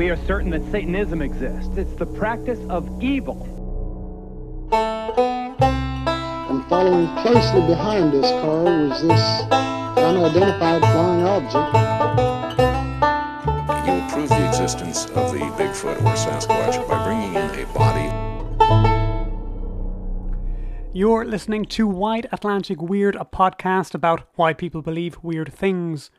we are certain that Satanism exists. It's the practice of evil. And following closely behind this car was this unidentified flying object. You prove the existence of the Bigfoot or Sasquatch by bringing in a body. You're listening to Wide Atlantic Weird, a podcast about why people believe weird things.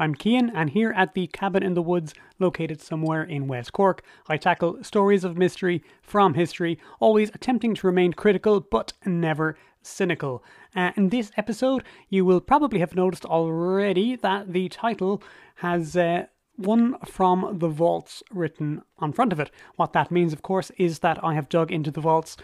I'm Cian, and here at the Cabin in the Woods, located somewhere in West Cork, I tackle stories of mystery from history, always attempting to remain critical but never cynical. Uh, in this episode, you will probably have noticed already that the title has. Uh, one from the vaults written on front of it. What that means, of course, is that I have dug into the vaults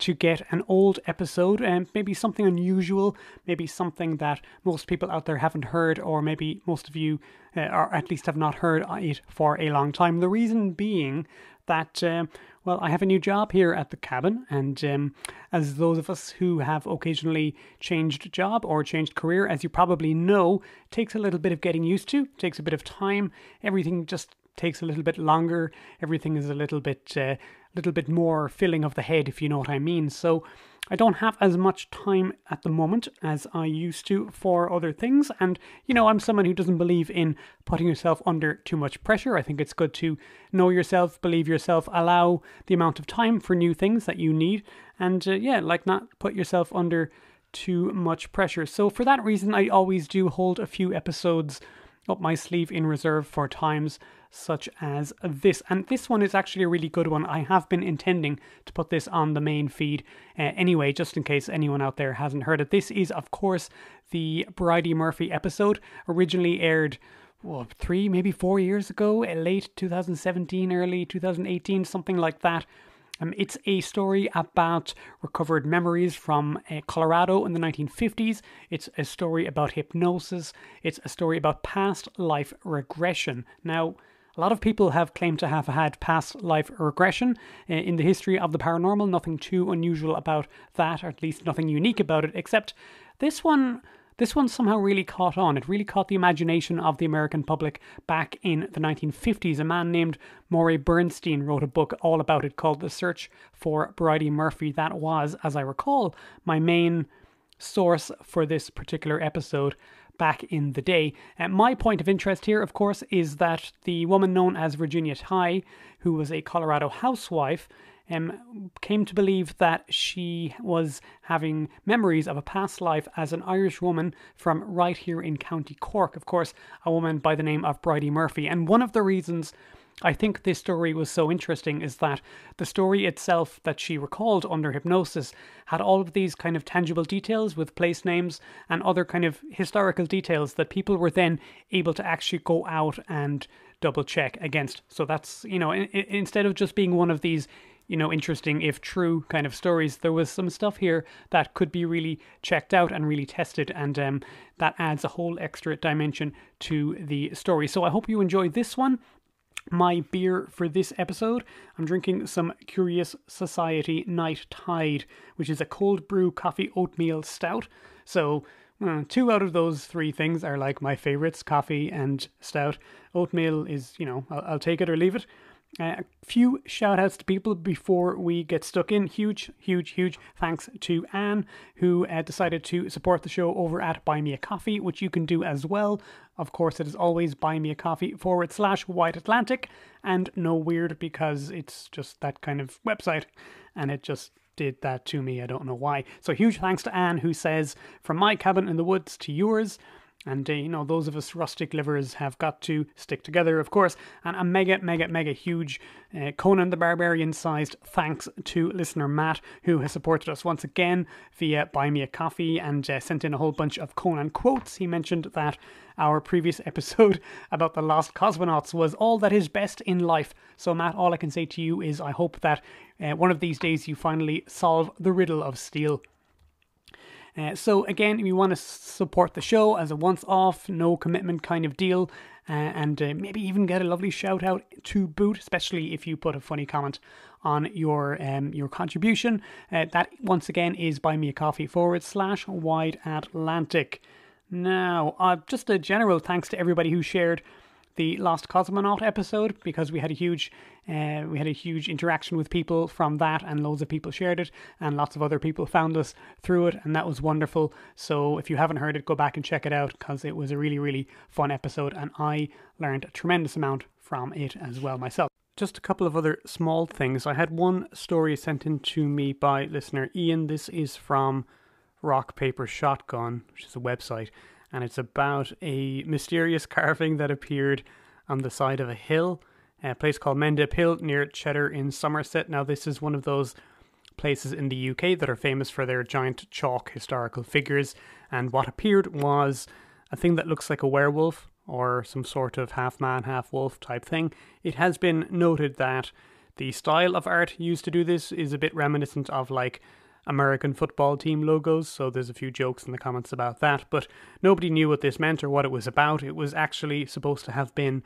to get an old episode and maybe something unusual, maybe something that most people out there haven't heard, or maybe most of you, uh, or at least have not heard it for a long time. The reason being that, uh, well, I have a new job here at the cabin, and um, as those of us who have occasionally changed job or changed career, as you probably know, takes a little bit of getting used to, takes a bit of time. Everything just takes a little bit longer. Everything is a little bit, uh, little bit more filling of the head, if you know what I mean. So I don't have as much time at the moment as I used to for other things. And, you know, I'm someone who doesn't believe in putting yourself under too much pressure. I think it's good to know yourself, believe yourself, allow the amount of time for new things that you need. And, uh, yeah, like not put yourself under too much pressure. So for that reason, I always do hold a few episodes up my sleeve in reserve for times such as this. And this one is actually a really good one. I have been intending to put this on the main feed uh, anyway, just in case anyone out there hasn't heard it. This is, of course, the Bridey Murphy episode, originally aired. Well, three, maybe four years ago, late 2017, early 2018, something like that. Um, it's a story about recovered memories from uh, Colorado in the 1950s. It's a story about hypnosis. It's a story about past life regression. Now, a lot of people have claimed to have had past life regression uh, in the history of the paranormal. Nothing too unusual about that, or at least nothing unique about it, except this one. This one somehow really caught on. It really caught the imagination of the American public back in the 1950s. A man named Morey Bernstein wrote a book all about it called The Search for Bridey Murphy. That was, as I recall, my main source for this particular episode back in the day. Uh, my point of interest here, of course, is that the woman known as Virginia Tighe, who was a Colorado housewife, um, came to believe that she was having memories of a past life as an Irish woman from right here in County Cork. Of course, a woman by the name of Bridey Murphy. And one of the reasons I think this story was so interesting is that the story itself that she recalled under hypnosis had all of these kind of tangible details with place names and other kind of historical details that people were then able to actually go out and double check against. So that's, you know, in, in, instead of just being one of these you know, interesting if true kind of stories. There was some stuff here that could be really checked out and really tested, and um, that adds a whole extra dimension to the story. So I hope you enjoy this one my beer for this episode. I'm drinking some Curious Society Night Tide, which is a cold brew coffee oatmeal stout. So, uh, two out of those three things are like my favorites coffee and stout. Oatmeal is, you know, I'll, I'll take it or leave it. Uh, a few shout outs to people before we get stuck in. Huge, huge, huge thanks to Anne, who uh, decided to support the show over at Buy Me a Coffee, which you can do as well. Of course, it is always Buy Me a Coffee forward slash Wide Atlantic, and no weird because it's just that kind of website, and it just did that to me. I don't know why. So, huge thanks to Anne, who says, From my cabin in the woods to yours. And, uh, you know, those of us rustic livers have got to stick together, of course. And a mega, mega, mega huge uh, Conan the Barbarian sized thanks to listener Matt, who has supported us once again via Buy Me a Coffee and uh, sent in a whole bunch of Conan quotes. He mentioned that our previous episode about the lost cosmonauts was all that is best in life. So, Matt, all I can say to you is I hope that uh, one of these days you finally solve the riddle of steel. Uh, so again, if you want to support the show as a once-off, no commitment kind of deal, uh, and uh, maybe even get a lovely shout out to boot, especially if you put a funny comment on your um, your contribution. Uh, that once again is buy me a coffee forward slash wide Atlantic. Now, uh, just a general thanks to everybody who shared the Lost Cosmonaut episode because we had a huge uh, we had a huge interaction with people from that, and loads of people shared it, and lots of other people found us through it, and that was wonderful. So if you haven't heard it, go back and check it out because it was a really really fun episode, and I learned a tremendous amount from it as well myself. Just a couple of other small things. I had one story sent in to me by listener Ian. This is from Rock Paper Shotgun, which is a website, and it's about a mysterious carving that appeared on the side of a hill, a place called Mendip Hill near Cheddar in Somerset. Now, this is one of those places in the UK that are famous for their giant chalk historical figures, and what appeared was a thing that looks like a werewolf or some sort of half man, half wolf type thing. It has been noted that the style of art used to do this is a bit reminiscent of like American football team logos, so there's a few jokes in the comments about that, but nobody knew what this meant or what it was about. It was actually supposed to have been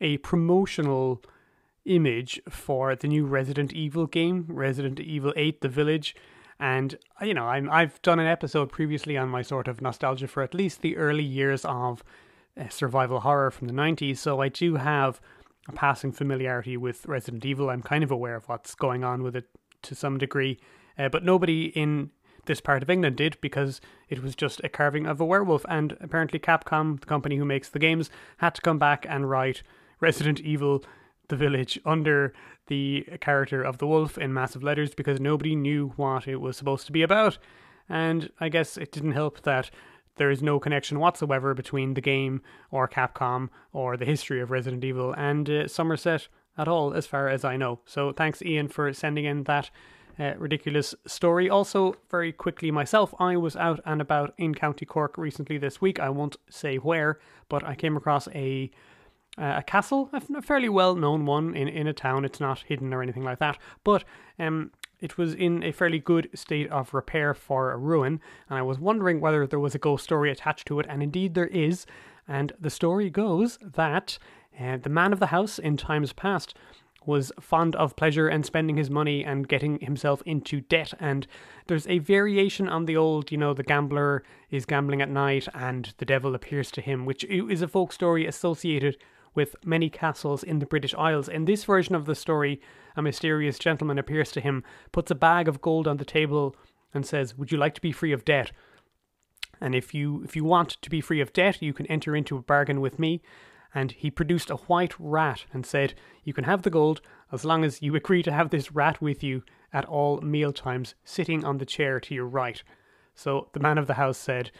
a promotional image for the new Resident Evil game, Resident Evil 8 The Village. And you know, I'm, I've done an episode previously on my sort of nostalgia for at least the early years of uh, survival horror from the 90s, so I do have a passing familiarity with Resident Evil. I'm kind of aware of what's going on with it to some degree, uh, but nobody in this part of England did because it was just a carving of a werewolf. And apparently, Capcom, the company who makes the games, had to come back and write Resident Evil The Village under the character of the wolf in massive letters because nobody knew what it was supposed to be about. And I guess it didn't help that there is no connection whatsoever between the game or Capcom or the history of Resident Evil and uh, Somerset at all, as far as I know. So thanks, Ian, for sending in that uh, ridiculous story. Also, very quickly myself, I was out and about in County Cork recently this week. I won't say where, but I came across a uh, a castle, a fairly well known one in, in a town. It's not hidden or anything like that, but um, it was in a fairly good state of repair for a ruin, and I was wondering whether there was a ghost story attached to it, and indeed there is. And the story goes that uh, the man of the house in times past was fond of pleasure and spending his money and getting himself into debt. And there's a variation on the old, you know, the gambler is gambling at night and the devil appears to him, which is a folk story associated with many castles in the British Isles. In this version of the story, a mysterious gentleman appears to him, puts a bag of gold on the table, and says, Would you like to be free of debt? And if you if you want to be free of debt, you can enter into a bargain with me. And he produced a white rat and said, You can have the gold as long as you agree to have this rat with you at all meal times, sitting on the chair to your right. So the man of the house said,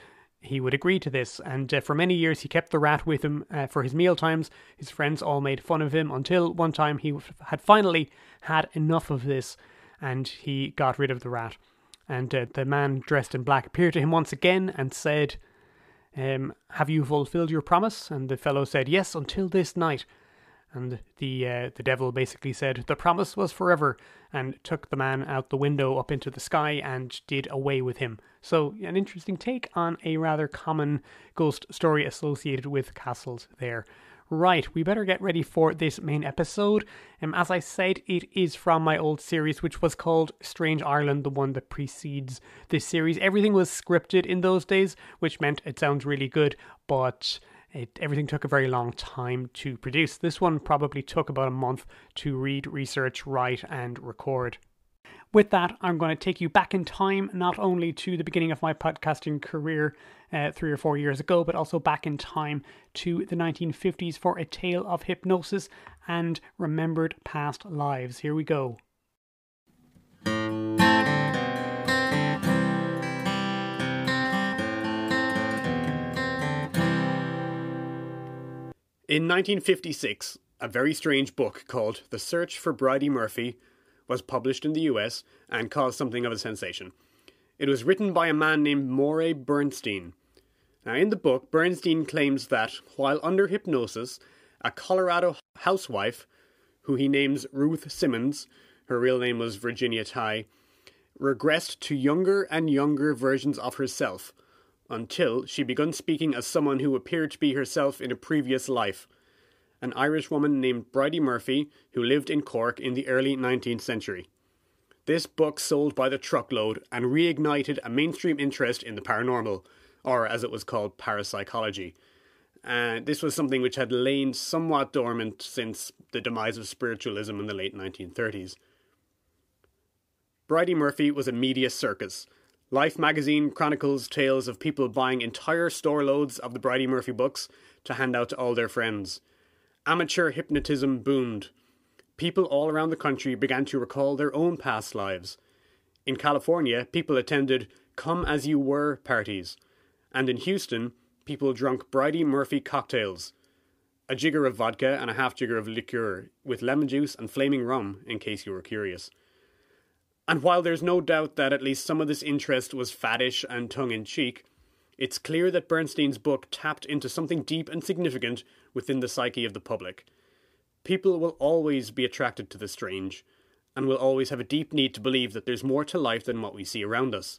he would agree to this, and uh, for many years he kept the rat with him uh, for his meal times. His friends all made fun of him until one time he had finally had enough of this, and he got rid of the rat. And uh, the man dressed in black appeared to him once again and said, um, "Have you fulfilled your promise?" And the fellow said, "Yes, until this night." And the uh, the devil basically said the promise was forever, and took the man out the window up into the sky and did away with him. So an interesting take on a rather common ghost story associated with castles there. Right, we better get ready for this main episode. Um, as I said, it is from my old series, which was called Strange Ireland, the one that precedes this series. Everything was scripted in those days, which meant it sounds really good, but it, everything took a very long time to produce. This one probably took about a month to read, research, write, and record. With that, I'm going to take you back in time, not only to the beginning of my podcasting career uh, three or four years ago, but also back in time to the 1950s for a tale of hypnosis and remembered past lives. Here we go. In 1956, a very strange book called The Search for Bridey Murphy was published in the US and caused something of a sensation. It was written by a man named Morey Bernstein. Now, in the book, Bernstein claims that while under hypnosis, a Colorado housewife, who he names Ruth Simmons, her real name was Virginia Tighe, regressed to younger and younger versions of herself until she began speaking as someone who appeared to be herself in a previous life. An Irish woman named Bridey Murphy, who lived in Cork in the early 19th century. This book sold by the truckload and reignited a mainstream interest in the paranormal, or as it was called, parapsychology. and this was something which had lain somewhat dormant since the demise of spiritualism in the late 1930s. Bridey Murphy was a media circus. Life magazine chronicles tales of people buying entire store loads of the Bridey Murphy books to hand out to all their friends. Amateur hypnotism boomed. People all around the country began to recall their own past lives. In California, people attended come as you were parties, and in Houston, people drank Bridey Murphy cocktails a jigger of vodka and a half jigger of liqueur, with lemon juice and flaming rum, in case you were curious. And while there's no doubt that at least some of this interest was faddish and tongue in cheek, it's clear that Bernstein's book tapped into something deep and significant within the psyche of the public. People will always be attracted to the strange, and will always have a deep need to believe that there's more to life than what we see around us.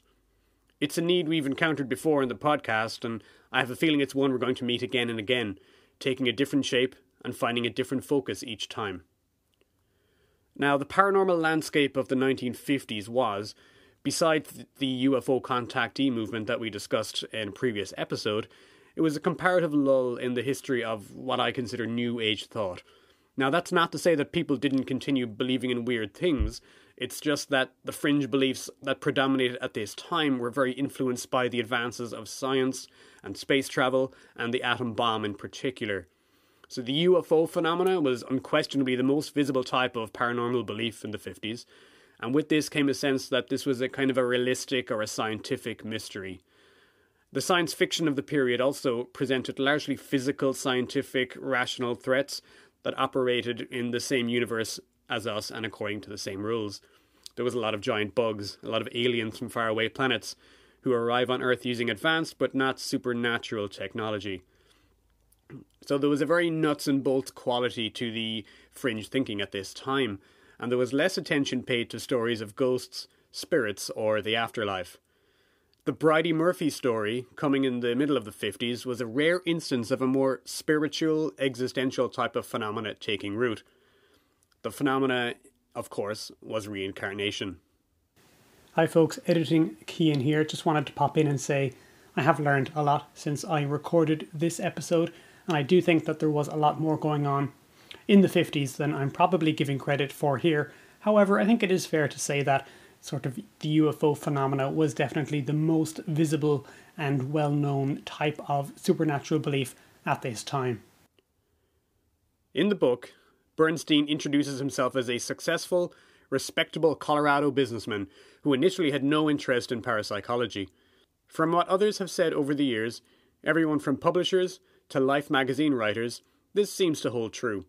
It's a need we've encountered before in the podcast, and I have a feeling it's one we're going to meet again and again, taking a different shape and finding a different focus each time. Now, the paranormal landscape of the 1950s was, besides the UFO contactee movement that we discussed in a previous episode, it was a comparative lull in the history of what I consider New Age thought. Now, that's not to say that people didn't continue believing in weird things, it's just that the fringe beliefs that predominated at this time were very influenced by the advances of science and space travel and the atom bomb in particular. So the UFO phenomena was unquestionably the most visible type of paranormal belief in the 50s, and with this came a sense that this was a kind of a realistic or a scientific mystery. The science fiction of the period also presented largely physical, scientific, rational threats that operated in the same universe as us and according to the same rules. There was a lot of giant bugs, a lot of aliens from faraway planets who arrive on Earth using advanced but not supernatural technology. So there was a very nuts and bolts quality to the fringe thinking at this time, and there was less attention paid to stories of ghosts, spirits, or the afterlife. The Bridey Murphy story, coming in the middle of the 50s, was a rare instance of a more spiritual, existential type of phenomena taking root. The phenomena, of course, was reincarnation. Hi, folks, editing Cian here. Just wanted to pop in and say I have learned a lot since I recorded this episode, and I do think that there was a lot more going on in the 50s than I'm probably giving credit for here. However, I think it is fair to say that sort of the UFO phenomena was definitely the most visible and well known type of supernatural belief at this time. In the book, Bernstein introduces himself as a successful, respectable Colorado businessman who initially had no interest in parapsychology. From what others have said over the years, everyone from publishers to Life magazine writers, this seems to hold true.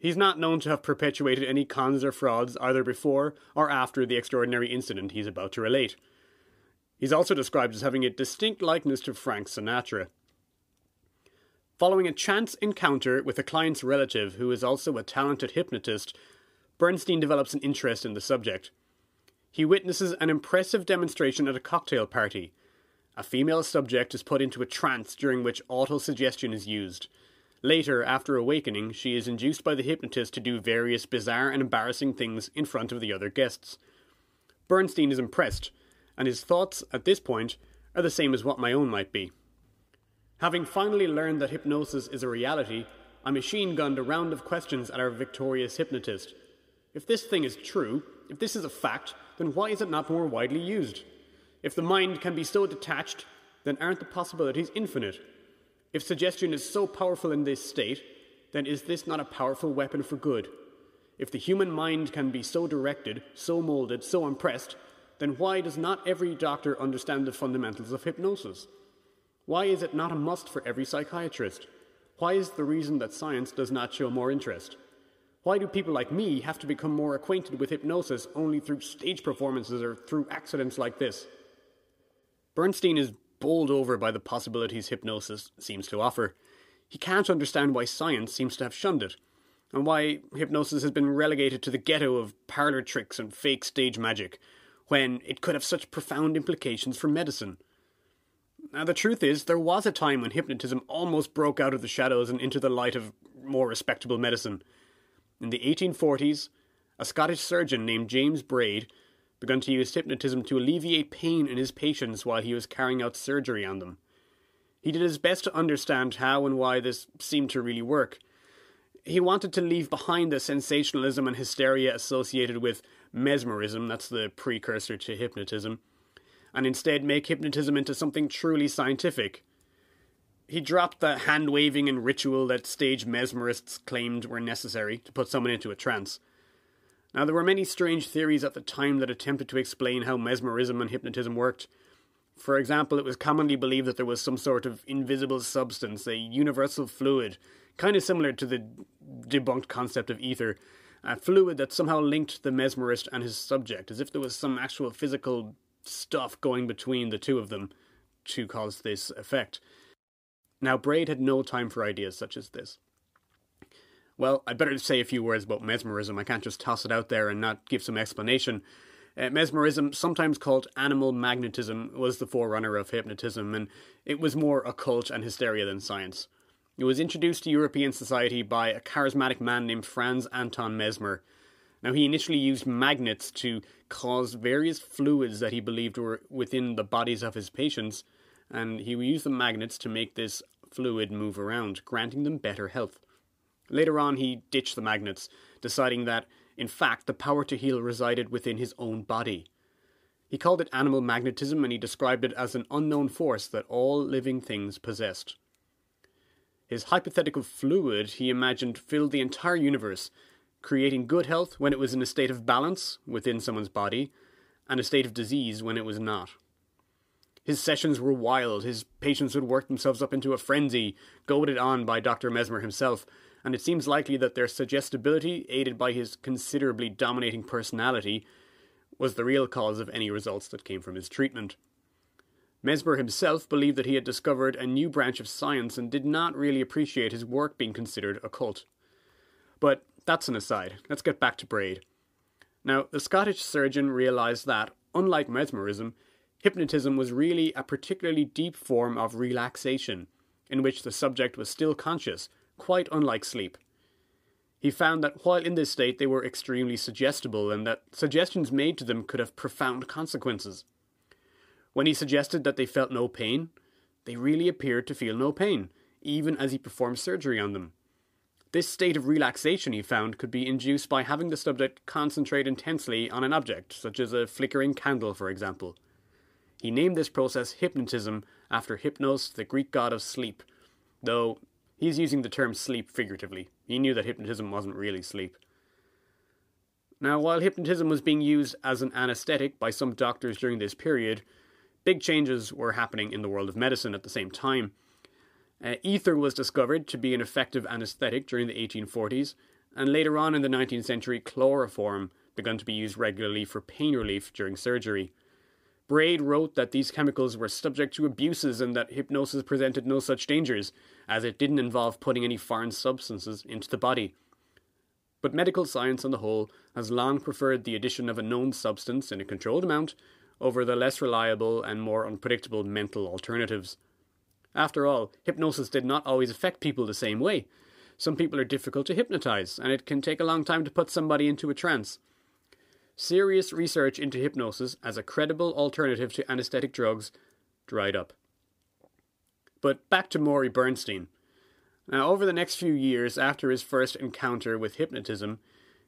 He's not known to have perpetuated any cons or frauds either before or after the extraordinary incident he's about to relate. He's also described as having a distinct likeness to Frank Sinatra. Following a chance encounter with a client's relative who is also a talented hypnotist, Bernstein develops an interest in the subject. He witnesses an impressive demonstration at a cocktail party. A female subject is put into a trance during which autosuggestion is used. Later, after awakening, she is induced by the hypnotist to do various bizarre and embarrassing things in front of the other guests. Bernstein is impressed, and his thoughts at this point are the same as what my own might be. Having finally learned that hypnosis is a reality, I machine gunned a round of questions at our victorious hypnotist. If this thing is true, if this is a fact, then why is it not more widely used? If the mind can be so detached, then aren't the possibilities infinite? If suggestion is so powerful in this state, then is this not a powerful weapon for good? If the human mind can be so directed, so molded, so impressed, then why does not every doctor understand the fundamentals of hypnosis? Why is it not a must for every psychiatrist? Why is the reason that science does not show more interest? Why do people like me have to become more acquainted with hypnosis only through stage performances or through accidents like this? Bernstein is bowled over by the possibilities hypnosis seems to offer. He can't understand why science seems to have shunned it, and why hypnosis has been relegated to the ghetto of parlour tricks and fake stage magic, when it could have such profound implications for medicine. Now, the truth is, there was a time when hypnotism almost broke out of the shadows and into the light of more respectable medicine. In the 1840s, a Scottish surgeon named James Braid began to use hypnotism to alleviate pain in his patients while he was carrying out surgery on them. He did his best to understand how and why this seemed to really work. He wanted to leave behind the sensationalism and hysteria associated with mesmerism, that's the precursor to hypnotism, and instead make hypnotism into something truly scientific. He dropped the hand waving and ritual that stage mesmerists claimed were necessary to put someone into a trance. Now, there were many strange theories at the time that attempted to explain how mesmerism and hypnotism worked. For example, it was commonly believed that there was some sort of invisible substance, a universal fluid, kind of similar to the debunked concept of ether, a fluid that somehow linked the mesmerist and his subject, as if there was some actual physical stuff going between the two of them to cause this effect. Now, Braid had no time for ideas such as this. Well, I'd better say a few words about mesmerism. I can't just toss it out there and not give some explanation. Uh, mesmerism, sometimes called animal magnetism, was the forerunner of hypnotism, and it was more occult and hysteria than science. It was introduced to European society by a charismatic man named Franz Anton Mesmer. Now, he initially used magnets to cause various fluids that he believed were within the bodies of his patients, and he used the magnets to make this fluid move around, granting them better health. Later on, he ditched the magnets, deciding that in fact, the power to heal resided within his own body. He called it animal magnetism and he described it as an unknown force that all living things possessed. His hypothetical fluid, he imagined, filled the entire universe, creating good health when it was in a state of balance within someone's body, and a state of disease when it was not. His sessions were wild, his patients would work themselves up into a frenzy, goaded on by Dr. Mesmer himself, and it seems likely that their suggestibility, aided by his considerably dominating personality, was the real cause of any results that came from his treatment. Mesmer himself believed that he had discovered a new branch of science and did not really appreciate his work being considered occult. But that's an aside. Let's get back to Braid. Now, the Scottish surgeon realized that, unlike mesmerism, hypnotism was really a particularly deep form of relaxation, in which the subject was still conscious quite unlike sleep. He found that while in this state they were extremely suggestible and that suggestions made to them could have profound consequences. When he suggested that they felt no pain, they really appeared to feel no pain, even as he performed surgery on them. This state of relaxation, he found, could be induced by having the subject concentrate intensely on an object, such as a flickering candle, for example. He named this process hypnotism after Hypnos, the Greek god of sleep, though He's using the term sleep figuratively. He knew that hypnotism wasn't really sleep. Now, while hypnotism was being used as an anesthetic by some doctors during this period, big changes were happening in the world of medicine at the same time. Uh, ether was discovered to be an effective anesthetic during the 1840s, and later on in the 19th century, chloroform began to be used regularly for pain relief during surgery. Braid wrote that these chemicals were subject to abuses and that hypnosis presented no such dangers, as it didn't involve putting any foreign substances into the body. But medical science on the whole has long preferred the addition of a known substance in a controlled amount over the less reliable and more unpredictable mental alternatives. After all, hypnosis did not always affect people the same way. Some people are difficult to hypnotize, and it can take a long time to put somebody into a trance. Serious research into hypnosis as a credible alternative to anesthetic drugs dried up. But back to Morey Bernstein. Now, over the next few years after his first encounter with hypnotism,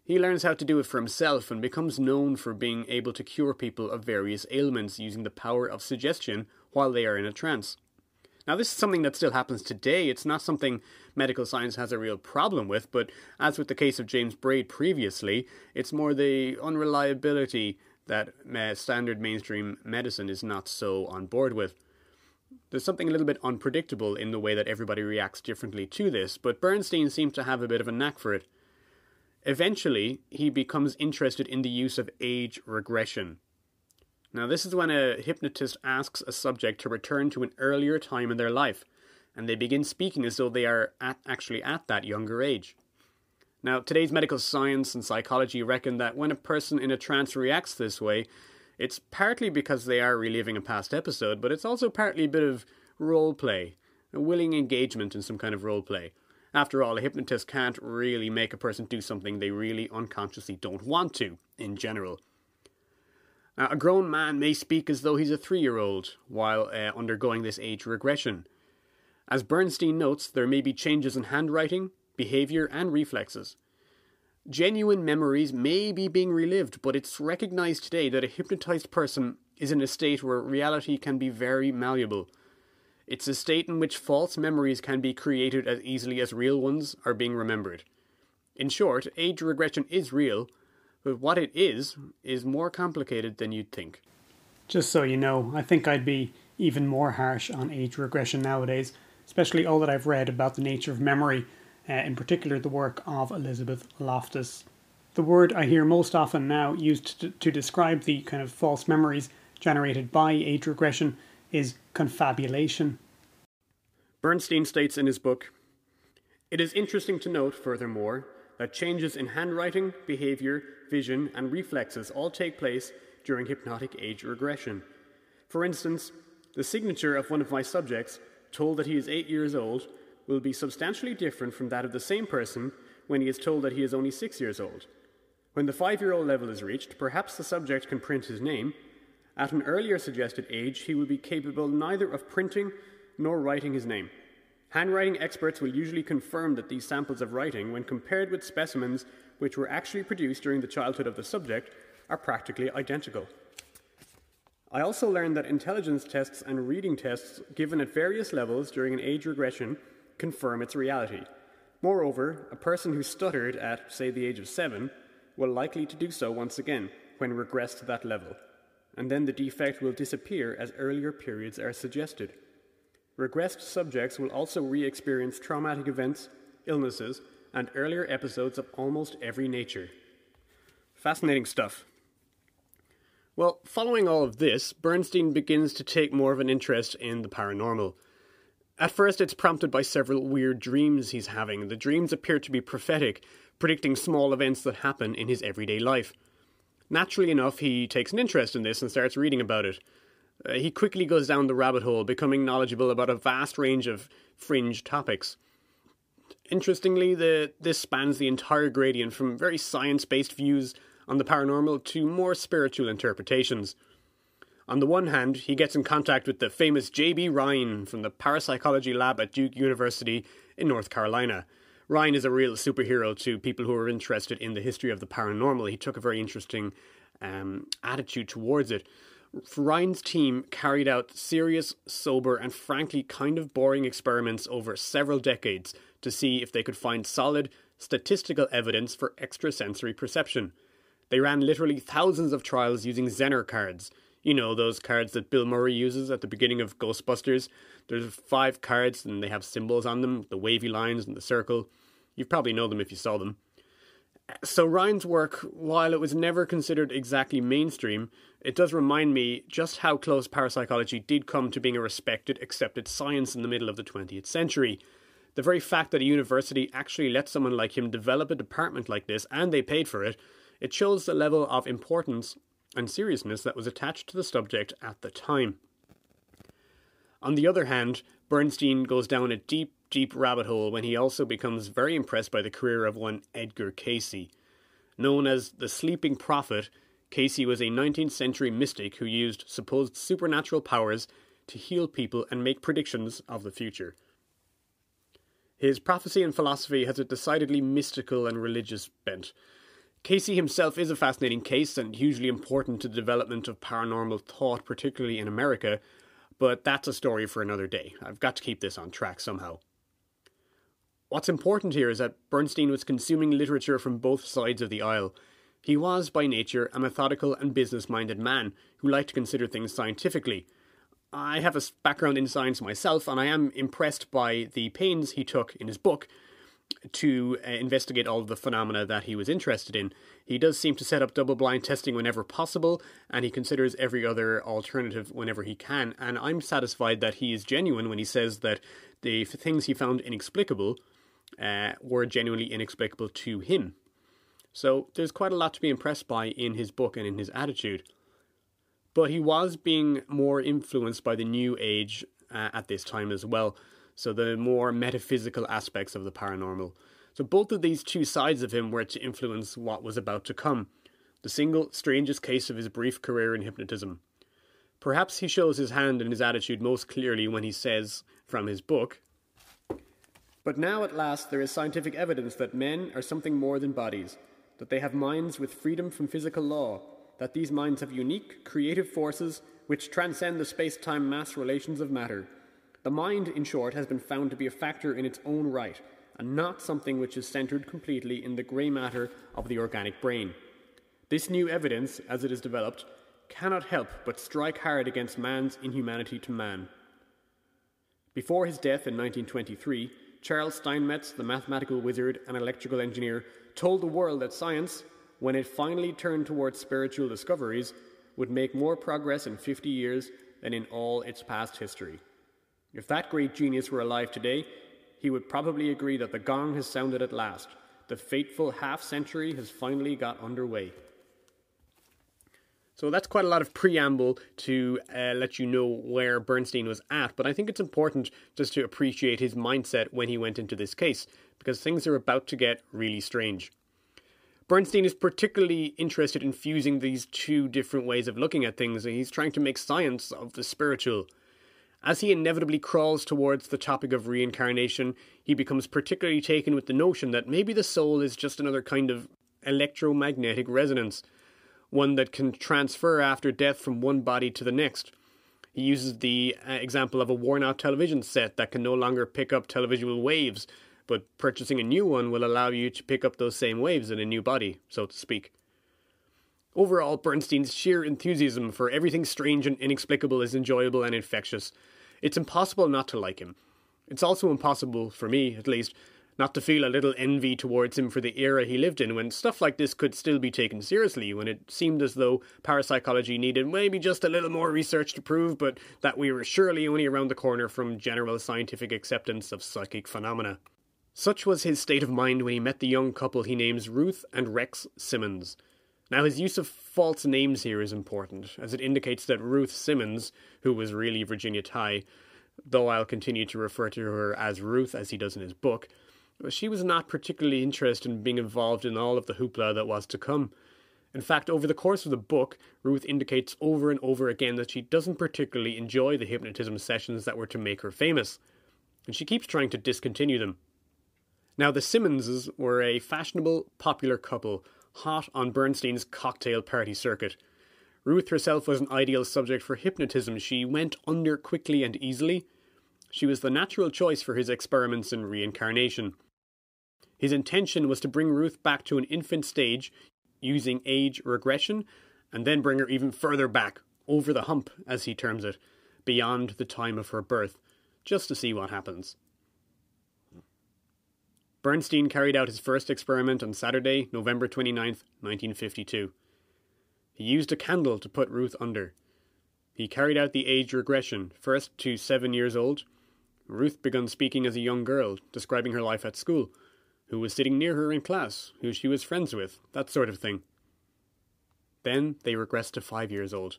he learns how to do it for himself and becomes known for being able to cure people of various ailments using the power of suggestion while they are in a trance. Now, this is something that still happens today. It's not something medical science has a real problem with, but as with the case of James Braid previously, it's more the unreliability that standard mainstream medicine is not so on board with. There's something a little bit unpredictable in the way that everybody reacts differently to this, but Bernstein seems to have a bit of a knack for it. Eventually, he becomes interested in the use of age regression. Now, this is when a hypnotist asks a subject to return to an earlier time in their life, and they begin speaking as though they are at, actually at that younger age. Now, today's medical science and psychology reckon that when a person in a trance reacts this way, it's partly because they are reliving a past episode, but it's also partly a bit of role play, a willing engagement in some kind of role play. After all, a hypnotist can't really make a person do something they really unconsciously don't want to, in general. Now, a grown man may speak as though he's a three year old while uh, undergoing this age regression. As Bernstein notes, there may be changes in handwriting, behavior, and reflexes. Genuine memories may be being relived, but it's recognized today that a hypnotized person is in a state where reality can be very malleable. It's a state in which false memories can be created as easily as real ones are being remembered. In short, age regression is real, but what it is, is more complicated than you'd think. Just so you know, I think I'd be even more harsh on age regression nowadays, especially all that I've read about the nature of memory uh, in particular the work of Elizabeth Loftus. The word I hear most often now used to, to describe the kind of false memories generated by age regression is confabulation. Bernstein states in his book It is interesting to note, furthermore, that changes in handwriting, behavior, vision, and reflexes all take place during hypnotic age regression. For instance, the signature of one of my subjects, told that he is eight years old, will be substantially different from that of the same person when he is told that he is only six years old. When the five year old level is reached, perhaps the subject can print his name. At an earlier suggested age, he will be capable neither of printing nor writing his name. Handwriting experts will usually confirm that these samples of writing, when compared with specimens which were actually produced during the childhood of the subject, are practically identical. I also learned that intelligence tests and reading tests given at various levels during an age regression confirm its reality. Moreover, a person who stuttered at, say, the age of seven will likely to do so once again when regressed to that level, and then the defect will disappear as earlier periods are suggested. Regressed subjects will also re experience traumatic events, illnesses, and earlier episodes of almost every nature. Fascinating stuff. Well, following all of this, Bernstein begins to take more of an interest in the paranormal. At first, it's prompted by several weird dreams he's having. The dreams appear to be prophetic, predicting small events that happen in his everyday life. Naturally enough, he takes an interest in this and starts reading about it. Uh, he quickly goes down the rabbit hole, becoming knowledgeable about a vast range of fringe topics. Interestingly, the, this spans the entire gradient from very science based views on the paranormal to more spiritual interpretations. On the one hand, he gets in contact with the famous J.B. Rhine from the parapsychology lab at Duke University in North Carolina. Rhine is a real superhero to people who are interested in the history of the paranormal. He took a very interesting um, attitude towards it. Rhine's team carried out serious, sober, and frankly kind of boring experiments over several decades to see if they could find solid statistical evidence for extrasensory perception. They ran literally thousands of trials using Zener cards, you know, those cards that Bill Murray uses at the beginning of Ghostbusters. There's five cards and they have symbols on them the wavy lines and the circle. You probably know them if you saw them. So, Rhine's work, while it was never considered exactly mainstream, it does remind me just how close parapsychology did come to being a respected, accepted science in the middle of the 20th century. The very fact that a university actually let someone like him develop a department like this, and they paid for it, it shows the level of importance and seriousness that was attached to the subject at the time. On the other hand, Bernstein goes down a deep, deep rabbit hole when he also becomes very impressed by the career of one Edgar Cayce. Known as the Sleeping Prophet, Cayce was a 19th century mystic who used supposed supernatural powers to heal people and make predictions of the future. His prophecy and philosophy has a decidedly mystical and religious bent, Cayce himself is a fascinating case and hugely important to the development of paranormal thought, particularly in America, but that's a story for another day. I've got to keep this on track somehow. What's important here is that Bernstein was consuming literature from both sides of the aisle. He was, by nature, a methodical and business minded man who liked to consider things scientifically. I have a background in science myself, and I am impressed by the pains he took in his book to uh, investigate all of the phenomena that he was interested in. He does seem to set up double blind testing whenever possible, and he considers every other alternative whenever he can. And I'm satisfied that he is genuine when he says that the things he found inexplicable uh, were genuinely inexplicable to him. So there's quite a lot to be impressed by in his book and in his attitude. But he was being more influenced by the New Age uh, at this time as well so the more metaphysical aspects of the paranormal. So both of these two sides of him were to influence what was about to come, the single strangest case of his brief career in hypnotism. Perhaps he shows his hand and his attitude most clearly when he says, from his book, But now at last there is scientific evidence that men are something more than bodies, that they have minds with freedom from physical law, that these minds have unique, creative forces which transcend the space time mass relations of matter. The mind, in short, has been found to be a factor in its own right, and not something which is centered completely in the grey matter of the organic brain. This new evidence, as it is developed, cannot help but strike hard against man's inhumanity to man. Before his death in 1923, Charles Steinmetz, the mathematical wizard and electrical engineer, told the world that science, when it finally turned towards spiritual discoveries, would make more progress in 50 years than in all its past history. If that great genius were alive today, he would probably agree that the gong has sounded at last. The fateful half century has finally got underway. So that's quite a lot of preamble to uh, let you know where Bernstein was at, but I think it's important just to appreciate his mindset when he went into this case, because things are about to get really strange. Bernstein is particularly interested in fusing these two different ways of looking at things, and he's trying to make science of the spiritual. As he inevitably crawls towards the topic of reincarnation, he becomes particularly taken with the notion that maybe the soul is just another kind of electromagnetic resonance, one that can transfer after death from one body to the next. He uses the uh, example of a worn out television set that can no longer pick up televisual waves, but purchasing a new one will allow you to pick up those same waves in a new body, so to speak. Overall, Bernstein's sheer enthusiasm for everything strange and inexplicable is enjoyable and infectious. It's impossible not to like him. It's also impossible, for me at least, not to feel a little envy towards him for the era he lived in when stuff like this could still be taken seriously, when it seemed as though parapsychology needed maybe just a little more research to prove, but that we were surely only around the corner from general scientific acceptance of psychic phenomena. Such was his state of mind when he met the young couple he names Ruth and Rex Simmons. Now, his use of false names here is important, as it indicates that Ruth Simmons, who was really Virginia Tighe, though I'll continue to refer to her as Ruth as he does in his book, she was not particularly interested in being involved in all of the hoopla that was to come. In fact, over the course of the book, Ruth indicates over and over again that she doesn't particularly enjoy the hypnotism sessions that were to make her famous, and she keeps trying to discontinue them. Now, the Simmonses were a fashionable, popular couple hot on Bernstein's cocktail party circuit. Ruth herself was an ideal subject for hypnotism. She went under quickly and easily. She was the natural choice for his experiments in reincarnation. His intention was to bring Ruth back to an infant stage using age regression, and then bring her even further back, over the hump, as he terms it, beyond the time of her birth, just to see what happens. Bernstein carried out his first experiment on Saturday, November 29, 1952. He used a candle to put Ruth under. He carried out the age regression, first to seven years old. Ruth began speaking as a young girl, describing her life at school, who was sitting near her in class, who she was friends with, that sort of thing. Then they regressed to five years old.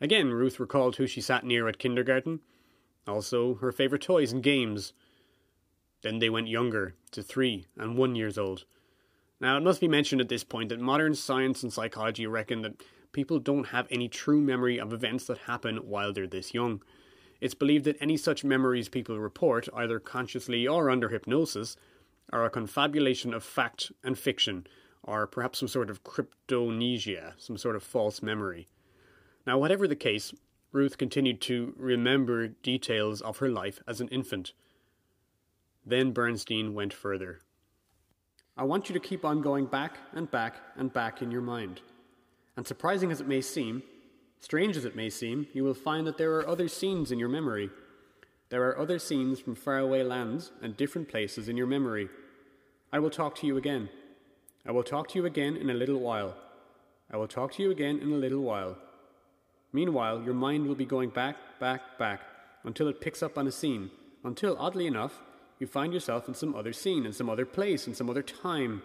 Again, Ruth recalled who she sat near at kindergarten, also her favourite toys and games, then they went younger, to three and one years old. Now, it must be mentioned at this point that modern science and psychology reckon that people don't have any true memory of events that happen while they're this young. It's believed that any such memories people report, either consciously or under hypnosis, are a confabulation of fact and fiction, or perhaps some sort of cryptomnesia, some sort of false memory. Now, whatever the case, Ruth continued to remember details of her life as an infant. Then Bernstein went further. I want you to keep on going back and back and back in your mind. And surprising as it may seem, strange as it may seem, you will find that there are other scenes in your memory. There are other scenes from faraway lands and different places in your memory. I will talk to you again. I will talk to you again in a little while. I will talk to you again in a little while. Meanwhile, your mind will be going back, back, back, until it picks up on a scene, until, oddly enough, you find yourself in some other scene, in some other place, in some other time.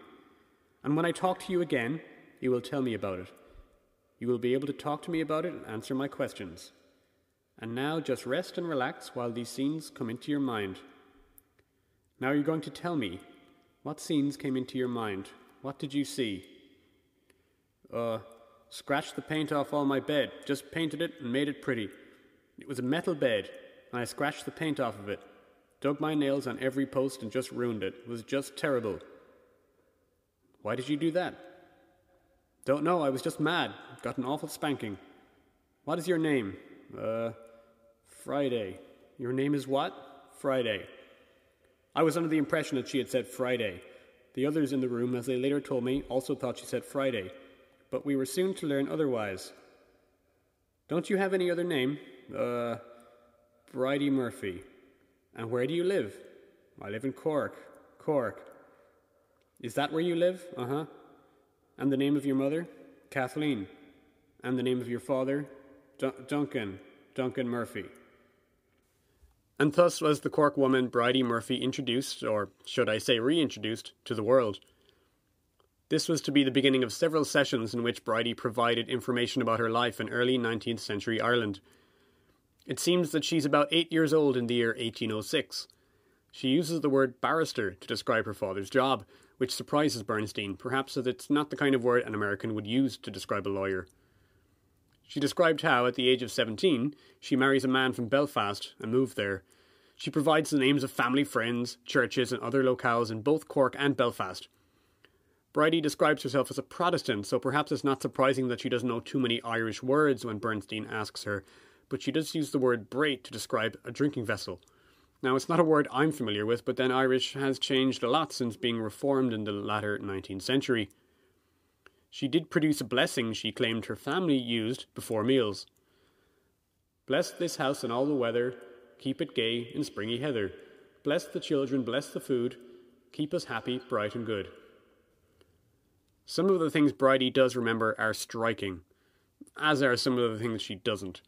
And when I talk to you again, you will tell me about it. You will be able to talk to me about it and answer my questions. And now just rest and relax while these scenes come into your mind. Now you're going to tell me what scenes came into your mind. What did you see? Uh, scratched the paint off all my bed, just painted it and made it pretty. It was a metal bed, and I scratched the paint off of it. Dug my nails on every post and just ruined it. It was just terrible. Why did you do that? Don't know, I was just mad. Got an awful spanking. What is your name? Uh, Friday. Your name is what? Friday. I was under the impression that she had said Friday. The others in the room, as they later told me, also thought she said Friday, but we were soon to learn otherwise. Don't you have any other name? Uh, Bridie Murphy. And where do you live? I live in Cork. Cork. Is that where you live? Uh huh. And the name of your mother? Kathleen. And the name of your father? Duncan. Duncan Murphy. And thus was the Cork woman Bridie Murphy introduced, or should I say reintroduced, to the world. This was to be the beginning of several sessions in which Bridie provided information about her life in early 19th century Ireland. It seems that she's about eight years old in the year 1806. She uses the word barrister to describe her father's job, which surprises Bernstein, perhaps as it's not the kind of word an American would use to describe a lawyer. She described how, at the age of 17, she marries a man from Belfast and moved there. She provides the names of family friends, churches, and other locales in both Cork and Belfast. Bridie describes herself as a Protestant, so perhaps it's not surprising that she doesn't know too many Irish words when Bernstein asks her, but she does use the word brait to describe a drinking vessel. Now, it's not a word I'm familiar with, but then Irish has changed a lot since being reformed in the latter 19th century. She did produce a blessing she claimed her family used before meals. Bless this house in all the weather, keep it gay in springy heather. Bless the children, bless the food, keep us happy, bright and good. Some of the things Bridie does remember are striking, as are some of the things she doesn't.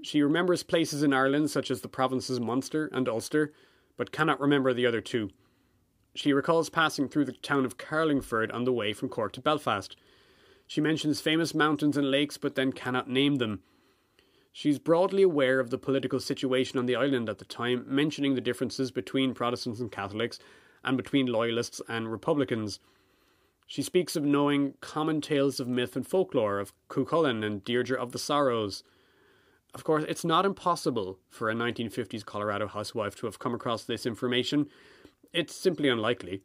She remembers places in Ireland such as the provinces Munster and Ulster, but cannot remember the other two. She recalls passing through the town of Carlingford on the way from Cork to Belfast. She mentions famous mountains and lakes, but then cannot name them. She's broadly aware of the political situation on the island at the time, mentioning the differences between Protestants and Catholics, and between Loyalists and Republicans. She speaks of knowing common tales of myth and folklore, of Cuchulainn and Deirdre of the Sorrows. Of course, it's not impossible for a 1950s Colorado housewife to have come across this information. It's simply unlikely.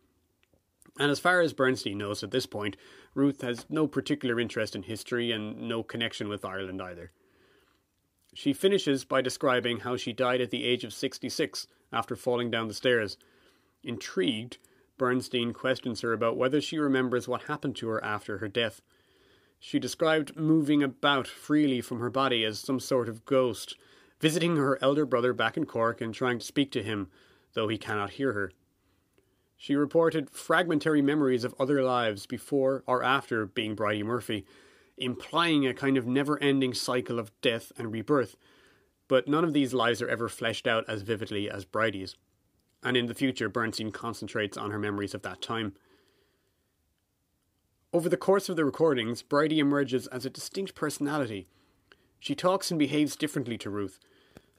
And as far as Bernstein knows at this point, Ruth has no particular interest in history and no connection with Ireland either. She finishes by describing how she died at the age of 66 after falling down the stairs. Intrigued, Bernstein questions her about whether she remembers what happened to her after her death. She described moving about freely from her body as some sort of ghost, visiting her elder brother back in Cork and trying to speak to him, though he cannot hear her. She reported fragmentary memories of other lives before or after being Bridie Murphy, implying a kind of never ending cycle of death and rebirth, but none of these lives are ever fleshed out as vividly as Bridie's. And in the future, Bernstein concentrates on her memories of that time. Over the course of the recordings, Bridie emerges as a distinct personality. She talks and behaves differently to Ruth.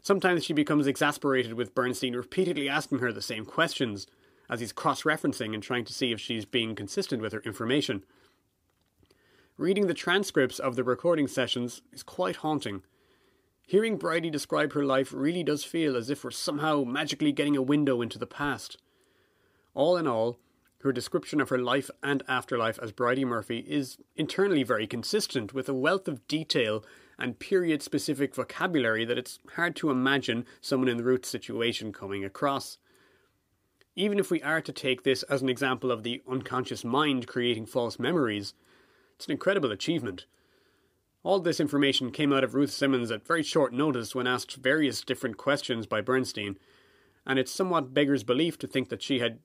Sometimes she becomes exasperated with Bernstein repeatedly asking her the same questions, as he's cross referencing and trying to see if she's being consistent with her information. Reading the transcripts of the recording sessions is quite haunting. Hearing Bridie describe her life really does feel as if we're somehow magically getting a window into the past. All in all, her description of her life and afterlife as Bridie Murphy is internally very consistent with a wealth of detail and period specific vocabulary that it's hard to imagine someone in the Ruth situation coming across. Even if we are to take this as an example of the unconscious mind creating false memories, it's an incredible achievement. All this information came out of Ruth Simmons at very short notice when asked various different questions by Bernstein, and it somewhat beggars belief to think that she had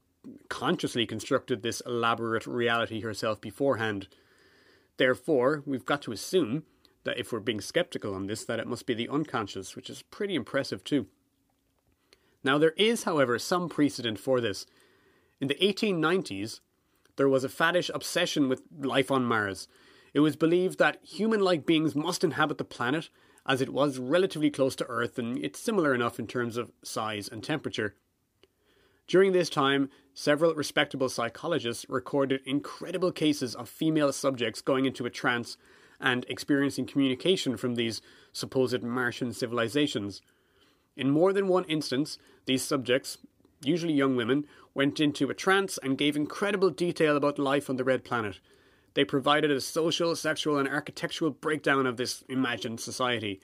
consciously constructed this elaborate reality herself beforehand. Therefore, we've got to assume that if we're being skeptical on this, that it must be the unconscious, which is pretty impressive too. Now, there is, however, some precedent for this. In the 1890s, there was a faddish obsession with life on Mars. It was believed that human like beings must inhabit the planet, as it was relatively close to Earth and it's similar enough in terms of size and temperature. During this time, several respectable psychologists recorded incredible cases of female subjects going into a trance and experiencing communication from these supposed Martian civilizations. In more than one instance, these subjects, usually young women, went into a trance and gave incredible detail about life on the Red Planet. They provided a social, sexual, and architectural breakdown of this imagined society.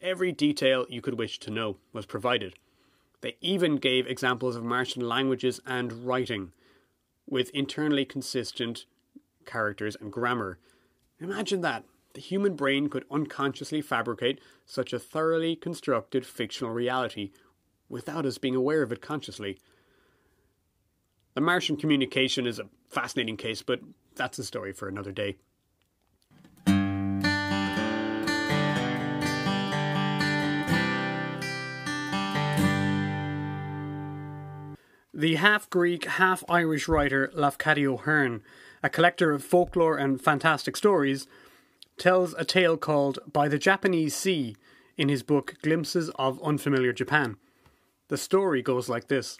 Every detail you could wish to know was provided. They even gave examples of Martian languages and writing, with internally consistent characters and grammar. Imagine that. The human brain could unconsciously fabricate such a thoroughly constructed fictional reality without us being aware of it consciously. The Martian communication is a fascinating case, but that's a story for another day. The half Greek, half Irish writer Lafcadio Hearn, a collector of folklore and fantastic stories, tells a tale called By the Japanese Sea in his book Glimpses of Unfamiliar Japan. The story goes like this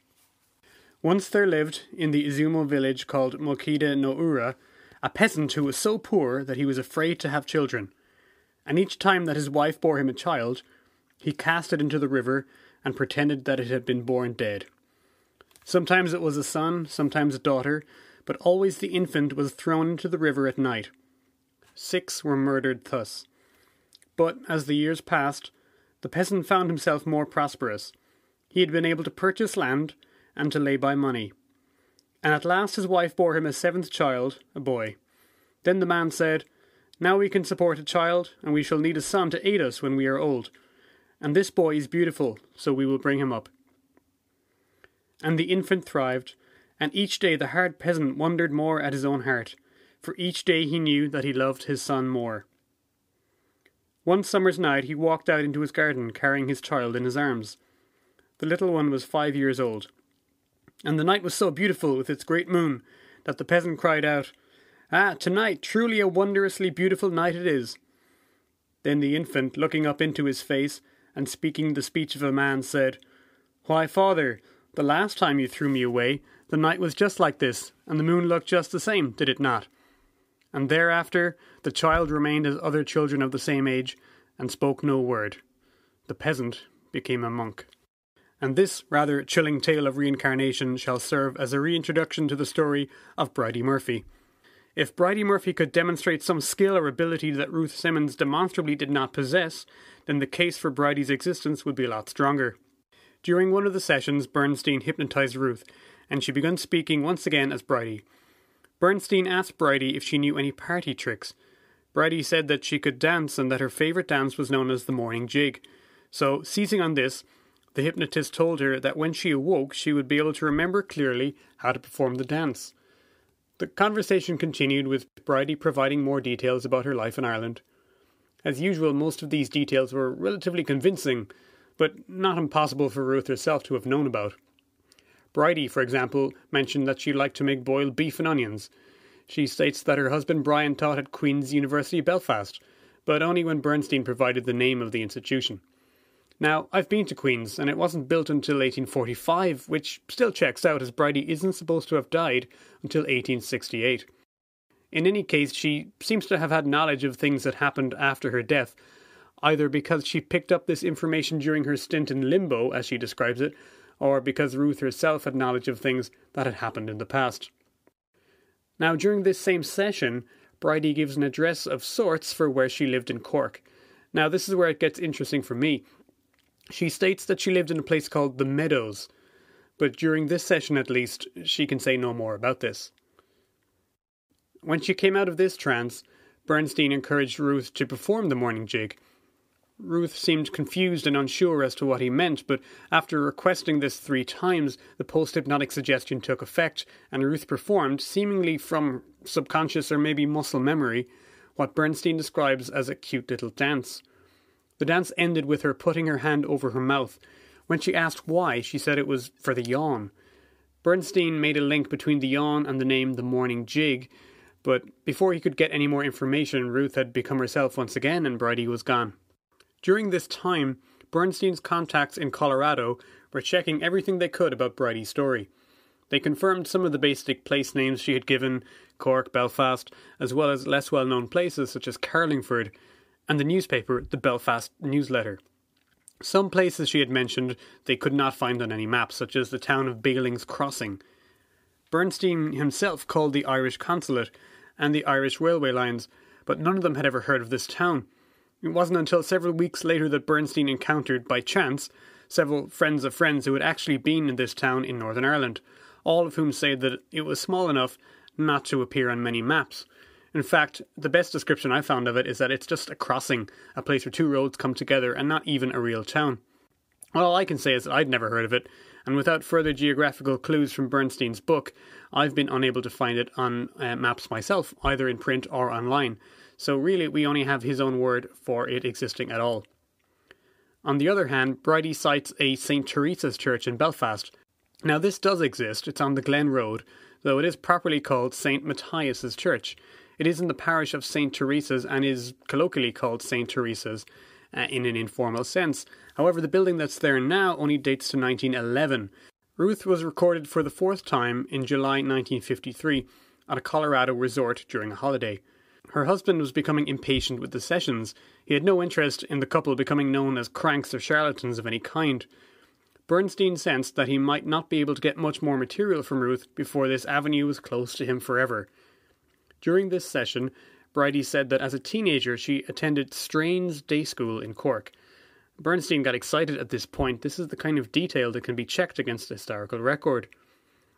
Once there lived in the Izumo village called Mokida no Ura a peasant who was so poor that he was afraid to have children. And each time that his wife bore him a child, he cast it into the river and pretended that it had been born dead. Sometimes it was a son, sometimes a daughter, but always the infant was thrown into the river at night. Six were murdered thus. But as the years passed, the peasant found himself more prosperous. He had been able to purchase land and to lay by money. And at last his wife bore him a seventh child, a boy. Then the man said, Now we can support a child, and we shall need a son to aid us when we are old. And this boy is beautiful, so we will bring him up. And the infant thrived, and each day the hard peasant wondered more at his own heart, for each day he knew that he loved his son more. One summer's night he walked out into his garden carrying his child in his arms. The little one was five years old. And the night was so beautiful with its great moon that the peasant cried out, Ah, tonight truly a wondrously beautiful night it is. Then the infant, looking up into his face and speaking the speech of a man, said, Why, father, the last time you threw me away, the night was just like this, and the moon looked just the same, did it not? And thereafter the child remained as other children of the same age, and spoke no word. The peasant became a monk. And this rather chilling tale of reincarnation shall serve as a reintroduction to the story of Bridey Murphy. If Bridey Murphy could demonstrate some skill or ability that Ruth Simmons demonstrably did not possess, then the case for Bridey's existence would be a lot stronger. During one of the sessions, Bernstein hypnotized Ruth, and she began speaking once again as Bridey. Bernstein asked Bridey if she knew any party tricks. Bridey said that she could dance and that her favourite dance was known as the morning jig. So, seizing on this, the hypnotist told her that when she awoke, she would be able to remember clearly how to perform the dance. The conversation continued with Bridey providing more details about her life in Ireland. As usual, most of these details were relatively convincing, but not impossible for Ruth herself to have known about. Bridey, for example, mentioned that she liked to make boiled beef and onions. She states that her husband Brian taught at Queen's University Belfast, but only when Bernstein provided the name of the institution. Now, I've been to Queen's, and it wasn't built until 1845, which still checks out as Bridey isn't supposed to have died until 1868. In any case, she seems to have had knowledge of things that happened after her death, either because she picked up this information during her stint in limbo, as she describes it, or because Ruth herself had knowledge of things that had happened in the past. Now, during this same session, Bridey gives an address of sorts for where she lived in Cork. Now, this is where it gets interesting for me. She states that she lived in a place called the Meadows, but during this session at least, she can say no more about this. When she came out of this trance, Bernstein encouraged Ruth to perform the morning jig, Ruth seemed confused and unsure as to what he meant, but after requesting this three times, the post hypnotic suggestion took effect, and Ruth performed, seemingly from subconscious or maybe muscle memory, what Bernstein describes as a cute little dance. The dance ended with her putting her hand over her mouth. When she asked why, she said it was for the yawn. Bernstein made a link between the yawn and the name The Morning Jig, but before he could get any more information, Ruth had become herself once again and Bridey was gone. During this time, Bernstein's contacts in Colorado were checking everything they could about Bridey's story. They confirmed some of the basic place names she had given Cork, Belfast, as well as less well known places such as Carlingford, and the newspaper, the Belfast Newsletter. Some places she had mentioned they could not find on any map, such as the town of Bailing's Crossing. Bernstein himself called the Irish consulate and the Irish railway lines, but none of them had ever heard of this town. It wasn't until several weeks later that Bernstein encountered, by chance, several friends of friends who had actually been in this town in Northern Ireland, all of whom said that it was small enough not to appear on many maps. In fact, the best description I found of it is that it's just a crossing, a place where two roads come together, and not even a real town. All I can say is that I'd never heard of it, and without further geographical clues from Bernstein's book, I've been unable to find it on uh, maps myself, either in print or online. So, really, we only have his own word for it existing at all. On the other hand, Bridie cites a St. Teresa's church in Belfast. Now, this does exist, it's on the Glen Road, though it is properly called St. Matthias's Church. It is in the parish of St. Teresa's and is colloquially called St. Teresa's uh, in an informal sense. However, the building that's there now only dates to 1911. Ruth was recorded for the fourth time in July 1953 at a Colorado resort during a holiday. Her husband was becoming impatient with the sessions. He had no interest in the couple becoming known as cranks or charlatans of any kind. Bernstein sensed that he might not be able to get much more material from Ruth before this avenue was closed to him forever. During this session, Bridie said that as a teenager she attended Strain's Day School in Cork. Bernstein got excited at this point. This is the kind of detail that can be checked against historical record.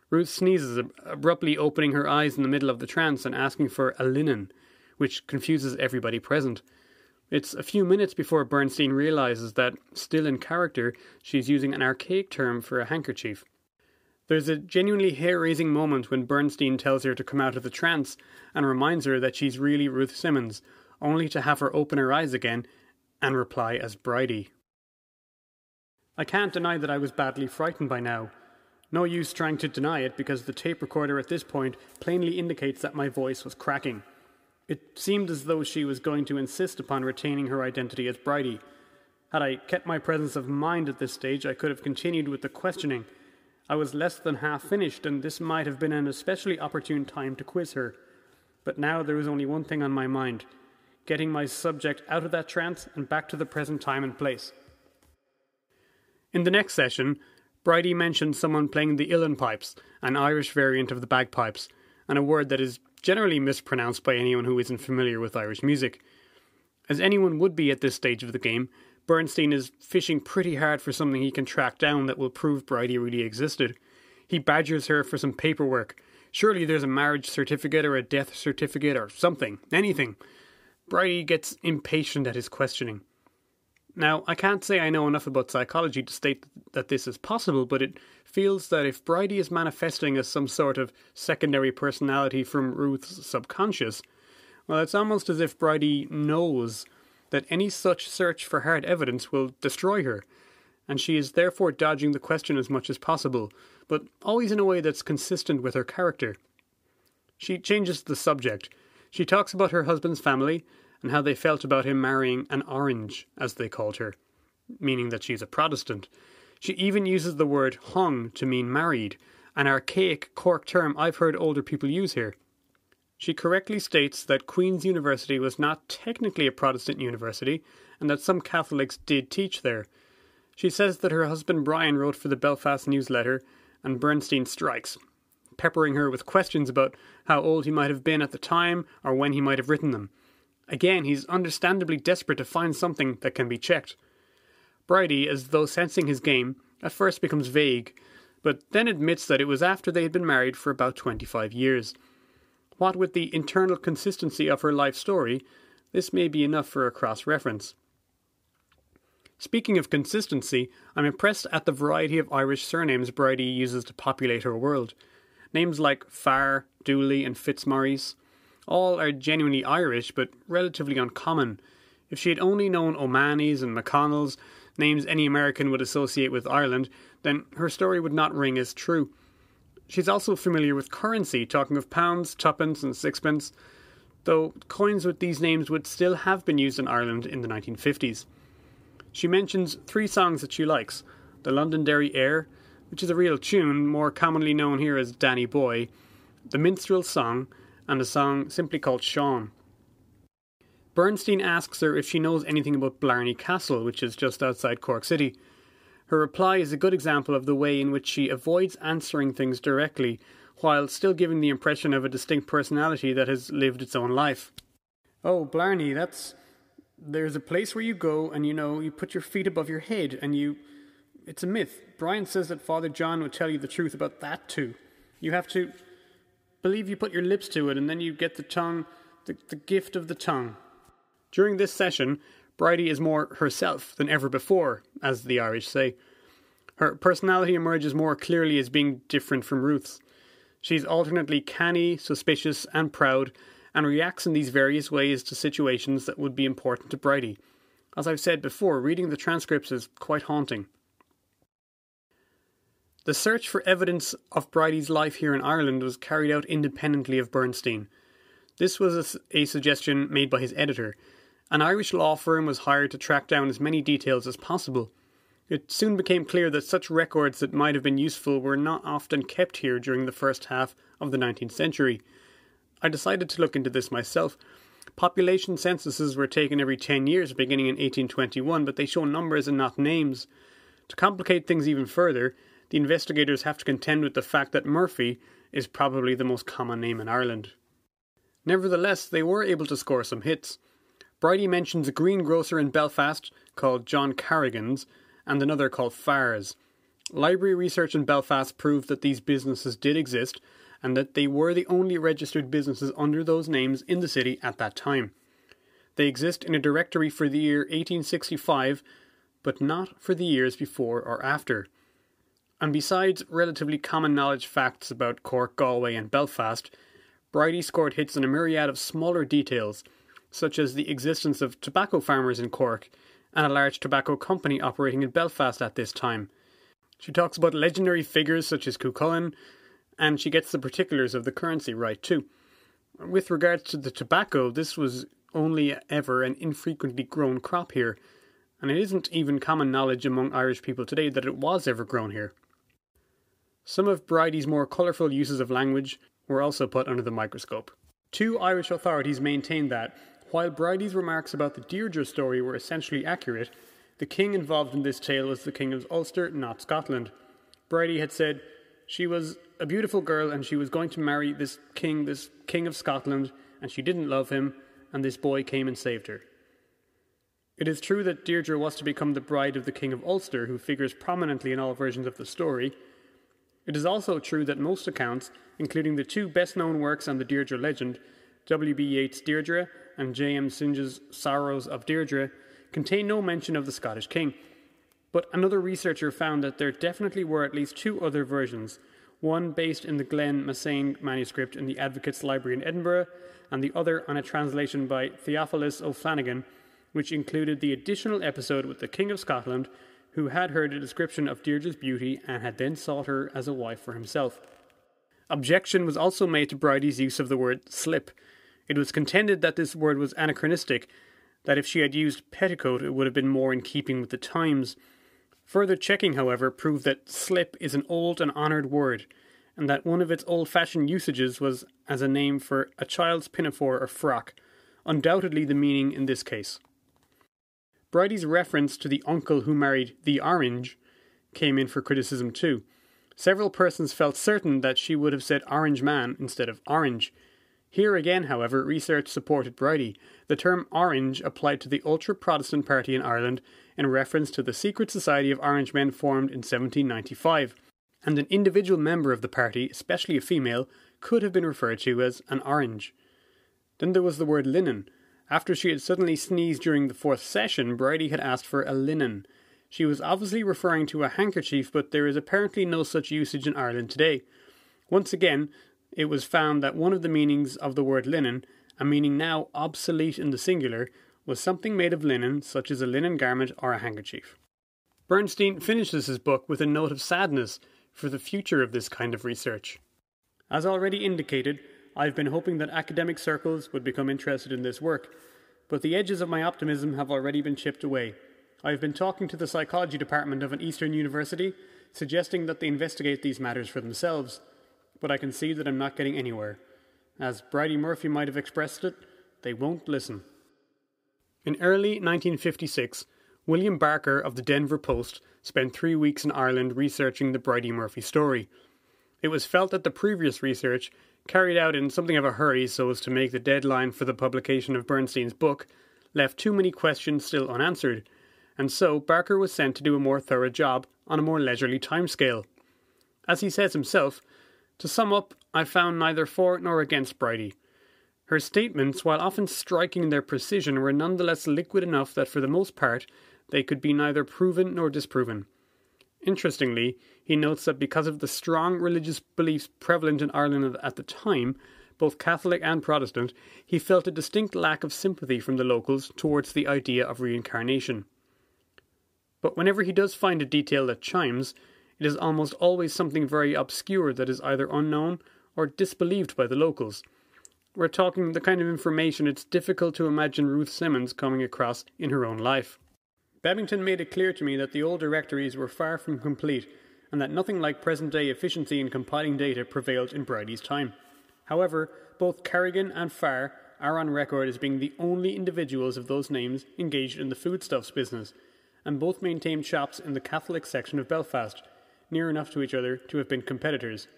Ruth sneezes, abruptly opening her eyes in the middle of the trance and asking for a linen, which confuses everybody present. It's a few minutes before Bernstein realizes that, still in character, she's using an archaic term for a handkerchief. There's a genuinely hair raising moment when Bernstein tells her to come out of the trance and reminds her that she's really Ruth Simmons, only to have her open her eyes again and reply as Bridie. I can't deny that I was badly frightened by now. No use trying to deny it because the tape recorder at this point plainly indicates that my voice was cracking. It seemed as though she was going to insist upon retaining her identity as Bridie. Had I kept my presence of mind at this stage, I could have continued with the questioning I was less than half finished, and this might have been an especially opportune time to quiz her. But now there was only one thing on my mind getting my subject out of that trance and back to the present time and place. In the next session, Bridie mentioned someone playing the uilleann pipes, an Irish variant of the bagpipes, and a word that is generally mispronounced by anyone who isn't familiar with Irish music. As anyone would be at this stage of the game, Bernstein is fishing pretty hard for something he can track down that will prove Bridie really existed. He badgers her for some paperwork. Surely there's a marriage certificate or a death certificate or something, anything. Bridie gets impatient at his questioning. Now, I can't say I know enough about psychology to state that this is possible, but it feels that if Bridie is manifesting as some sort of secondary personality from Ruth's subconscious, well, it's almost as if Bridie knows that any such search for hard evidence will destroy her, and she is therefore dodging the question as much as possible, but always in a way that's consistent with her character. She changes the subject. She talks about her husband's family and how they felt about him marrying an orange, as they called her, meaning that she's a Protestant. She even uses the word hung to mean married, an archaic Cork term I've heard older people use here. She correctly states that Queen's University was not technically a Protestant university and that some Catholics did teach there. She says that her husband Brian wrote for the Belfast newsletter and Bernstein strikes, peppering her with questions about how old he might have been at the time or when he might have written them. Again, he's understandably desperate to find something that can be checked. Bridie, as though sensing his game, at first becomes vague, but then admits that it was after they had been married for about 25 years. What with the internal consistency of her life story, this may be enough for a cross reference. Speaking of consistency, I'm impressed at the variety of Irish surnames Bridie uses to populate her world. Names like Farr, Dooley, and Fitzmaurice all are genuinely Irish but relatively uncommon. If she had only known O'Mahony's and McConnell's, names any American would associate with Ireland, then her story would not ring as true. She's also familiar with currency, talking of pounds, tuppence, and sixpence, though coins with these names would still have been used in Ireland in the 1950s. She mentions three songs that she likes the Londonderry Air, which is a real tune, more commonly known here as Danny Boy, the Minstrel Song, and a song simply called Sean. Bernstein asks her if she knows anything about Blarney Castle, which is just outside Cork City. Her reply is a good example of the way in which she avoids answering things directly, while still giving the impression of a distinct personality that has lived its own life. Oh, Blarney, that's. There's a place where you go and you know, you put your feet above your head and you. It's a myth. Brian says that Father John would tell you the truth about that too. You have to believe you put your lips to it and then you get the tongue, the, the gift of the tongue. During this session, Bridie is more herself than ever before, as the Irish say. Her personality emerges more clearly as being different from Ruth's. She's alternately canny, suspicious, and proud, and reacts in these various ways to situations that would be important to Bridie. As I've said before, reading the transcripts is quite haunting. The search for evidence of Bridie's life here in Ireland was carried out independently of Bernstein. This was a, a suggestion made by his editor, an Irish law firm was hired to track down as many details as possible. It soon became clear that such records that might have been useful were not often kept here during the first half of the 19th century. I decided to look into this myself. Population censuses were taken every 10 years beginning in 1821, but they show numbers and not names. To complicate things even further, the investigators have to contend with the fact that Murphy is probably the most common name in Ireland. Nevertheless, they were able to score some hits. Bridie mentions a greengrocer in Belfast called John Carrigan's and another called Farr's. Library research in Belfast proved that these businesses did exist and that they were the only registered businesses under those names in the city at that time. They exist in a directory for the year 1865, but not for the years before or after. And besides relatively common knowledge facts about Cork, Galway, and Belfast, Bridie scored hits on a myriad of smaller details such as the existence of tobacco farmers in Cork and a large tobacco company operating in Belfast at this time. She talks about legendary figures such as Cuchulainn, and she gets the particulars of the currency right too. With regards to the tobacco, this was only ever an infrequently grown crop here, and it isn't even common knowledge among Irish people today that it was ever grown here. Some of Bridie's more colourful uses of language were also put under the microscope. Two Irish authorities maintained that, while Bridie's remarks about the Deirdre story were essentially accurate, the king involved in this tale was the King of Ulster, not Scotland. Bridie had said she was a beautiful girl and she was going to marry this king, this King of Scotland, and she didn't love him, and this boy came and saved her. It is true that Deirdre was to become the bride of the King of Ulster, who figures prominently in all versions of the story. It is also true that most accounts, including the two best known works on the Deirdre legend, W.B. Yeats' Deirdre and J.M. Synge's Sorrows of Deirdre, contain no mention of the Scottish king. But another researcher found that there definitely were at least two other versions one based in the Glenmasan manuscript in the Advocates Library in Edinburgh, and the other on a translation by Theophilus O'Flanagan, which included the additional episode with the King of Scotland, who had heard a description of Deirdre's beauty and had then sought her as a wife for himself. Objection was also made to Bridie's use of the word slip, it was contended that this word was anachronistic, that if she had used petticoat it would have been more in keeping with the times. Further checking, however, proved that slip is an old and honoured word, and that one of its old fashioned usages was as a name for a child's pinafore or frock, undoubtedly the meaning in this case. Bridie's reference to the uncle who married the Orange came in for criticism too. Several persons felt certain that she would have said Orange Man instead of Orange, here again, however, research supported Bridie. The term Orange applied to the ultra Protestant party in Ireland in reference to the secret society of Orangemen formed in 1795, and an individual member of the party, especially a female, could have been referred to as an orange. Then there was the word linen. After she had suddenly sneezed during the fourth session, Bridie had asked for a linen. She was obviously referring to a handkerchief, but there is apparently no such usage in Ireland today. Once again, it was found that one of the meanings of the word linen, a meaning now obsolete in the singular, was something made of linen, such as a linen garment or a handkerchief. Bernstein finishes his book with a note of sadness for the future of this kind of research. As already indicated, I've been hoping that academic circles would become interested in this work, but the edges of my optimism have already been chipped away. I have been talking to the psychology department of an Eastern university, suggesting that they investigate these matters for themselves but I can see that I'm not getting anywhere. As Bridie Murphy might have expressed it, they won't listen. In early 1956, William Barker of the Denver Post spent three weeks in Ireland researching the Bridey Murphy story. It was felt that the previous research, carried out in something of a hurry so as to make the deadline for the publication of Bernstein's book, left too many questions still unanswered, and so Barker was sent to do a more thorough job on a more leisurely timescale. As he says himself, to sum up, I found neither for nor against Bridey. Her statements, while often striking in their precision, were nonetheless liquid enough that for the most part they could be neither proven nor disproven. Interestingly, he notes that because of the strong religious beliefs prevalent in Ireland at the time, both Catholic and Protestant, he felt a distinct lack of sympathy from the locals towards the idea of reincarnation. But whenever he does find a detail that chimes, it is almost always something very obscure that is either unknown or disbelieved by the locals. We're talking the kind of information it's difficult to imagine Ruth Simmons coming across in her own life. Babington made it clear to me that the old directories were far from complete and that nothing like present day efficiency in compiling data prevailed in Bridey's time. However, both Carrigan and Farr are on record as being the only individuals of those names engaged in the foodstuffs business, and both maintained shops in the Catholic section of Belfast, near enough to each other to have been competitors.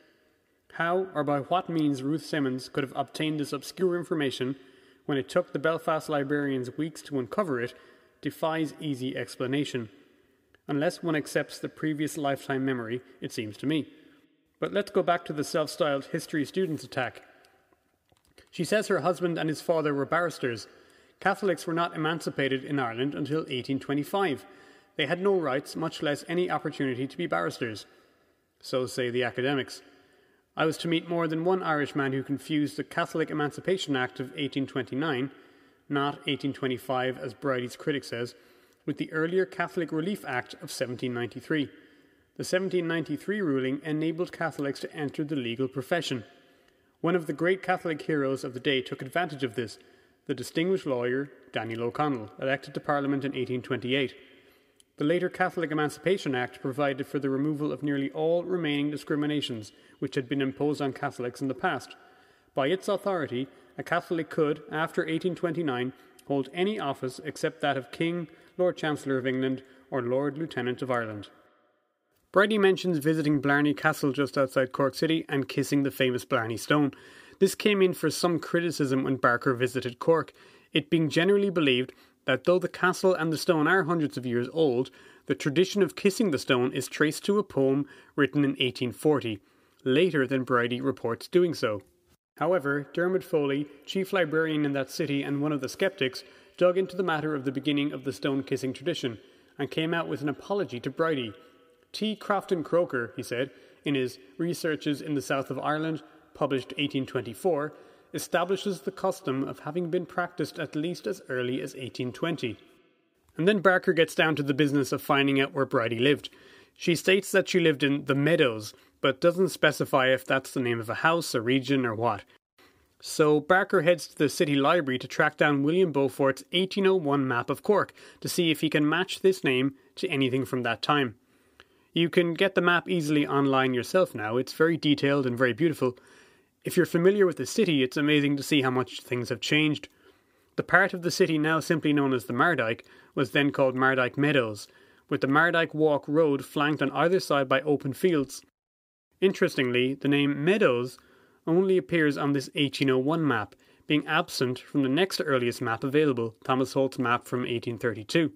How or by what means Ruth Simmons could have obtained this obscure information when it took the Belfast librarians weeks to uncover it defies easy explanation. Unless one accepts the previous lifetime memory, it seems to me. But let's go back to the self styled history students attack. She says her husband and his father were barristers. Catholics were not emancipated in Ireland until 1825. They had no rights, much less any opportunity to be barristers. So say the academics. I was to meet more than one Irishman who confused the Catholic Emancipation Act of 1829, not 1825 as Bridey's critic says, with the earlier Catholic Relief Act of 1793. The 1793 ruling enabled Catholics to enter the legal profession. One of the great Catholic heroes of the day took advantage of this, the distinguished lawyer Daniel O'Connell, elected to Parliament in 1828. The later Catholic Emancipation Act provided for the removal of nearly all remaining discriminations which had been imposed on Catholics in the past. By its authority, a Catholic could, after 1829, hold any office except that of King, Lord Chancellor of England, or Lord Lieutenant of Ireland. Brady mentions visiting Blarney Castle just outside Cork City and kissing the famous Blarney Stone. This came in for some criticism when Barker visited Cork, it being generally believed that though the castle and the stone are hundreds of years old, the tradition of kissing the stone is traced to a poem written in 1840, later than Bridey reports doing so. However, Dermot Foley, chief librarian in that city and one of the skeptics, dug into the matter of the beginning of the stone kissing tradition and came out with an apology to Bridey. T. Crofton Croker, he said, in his Researches in the South of Ireland, published 1824, establishes the custom of having been practiced at least as early as 1820. And then Barker gets down to the business of finding out where Bridey lived. She states that she lived in the Meadows, but doesn't specify if that's the name of a house, a region, or what. So Barker heads to the city library to track down William Beaufort's 1801 map of Cork to see if he can match this name to anything from that time. You can get the map easily online yourself now, it's very detailed and very beautiful, if you're familiar with the city, it's amazing to see how much things have changed. The part of the city now simply known as the Mardyke was then called Mardyke Meadows, with the Mardyke Walk Road flanked on either side by open fields. Interestingly, the name Meadows only appears on this 1801 map, being absent from the next earliest map available, Thomas Holt's map from 1832.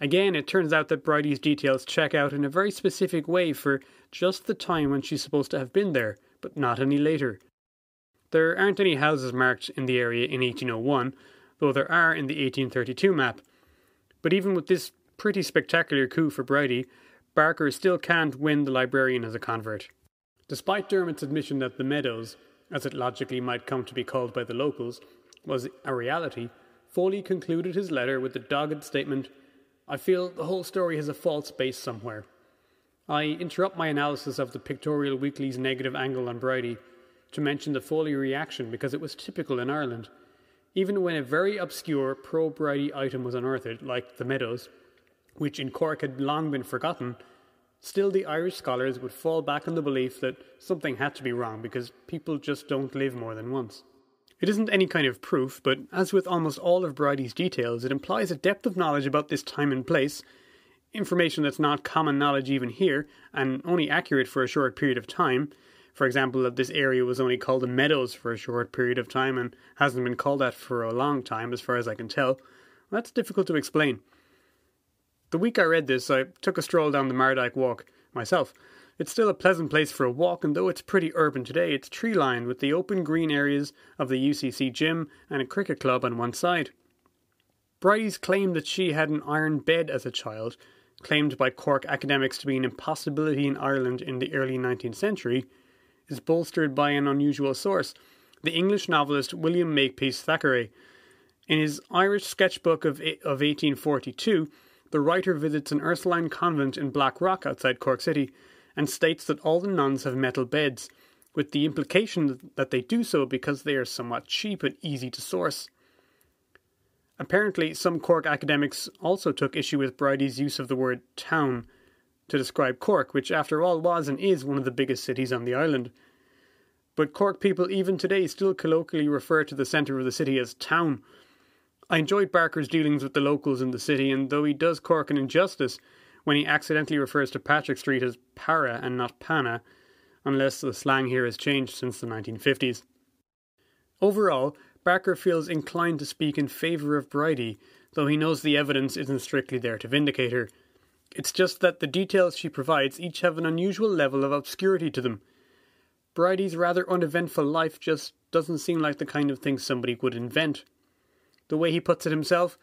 Again, it turns out that Bridey's details check out in a very specific way for just the time when she's supposed to have been there, but not any later. There aren't any houses marked in the area in 1801, though there are in the 1832 map. But even with this pretty spectacular coup for Bridey, Barker still can't win the librarian as a convert. Despite Dermot's admission that the Meadows, as it logically might come to be called by the locals, was a reality, Foley concluded his letter with the dogged statement I feel the whole story has a false base somewhere. I interrupt my analysis of the Pictorial Weekly's negative angle on Bridey to mention the Foley reaction because it was typical in Ireland. Even when a very obscure pro Bridey item was unearthed, like the Meadows, which in Cork had long been forgotten, still the Irish scholars would fall back on the belief that something had to be wrong because people just don't live more than once. It isn't any kind of proof, but as with almost all of Bridie's details, it implies a depth of knowledge about this time and place, information that's not common knowledge even here, and only accurate for a short period of time. For example, that this area was only called the Meadows for a short period of time and hasn't been called that for a long time, as far as I can tell. That's difficult to explain. The week I read this, I took a stroll down the Mardyke Walk myself. It's still a pleasant place for a walk, and though it's pretty urban today, it's tree lined with the open green areas of the UCC gym and a cricket club on one side. Bridie's claim that she had an iron bed as a child, claimed by Cork academics to be an impossibility in Ireland in the early 19th century, is bolstered by an unusual source the English novelist William Makepeace Thackeray. In his Irish sketchbook of, of 1842, the writer visits an Ursuline convent in Blackrock outside Cork City and states that all the nuns have metal beds, with the implication that they do so because they are somewhat cheap and easy to source. Apparently, some Cork academics also took issue with Bridie's use of the word town to describe Cork, which after all was and is one of the biggest cities on the island. But Cork people even today still colloquially refer to the centre of the city as town. I enjoyed Barker's dealings with the locals in the city, and though he does Cork an injustice when he accidentally refers to Patrick Street as Para and not Pana, unless the slang here has changed since the 1950s. Overall, Barker feels inclined to speak in favour of Bridie, though he knows the evidence isn't strictly there to vindicate her. It's just that the details she provides each have an unusual level of obscurity to them. Bridie's rather uneventful life just doesn't seem like the kind of thing somebody would invent. The way he puts it himself,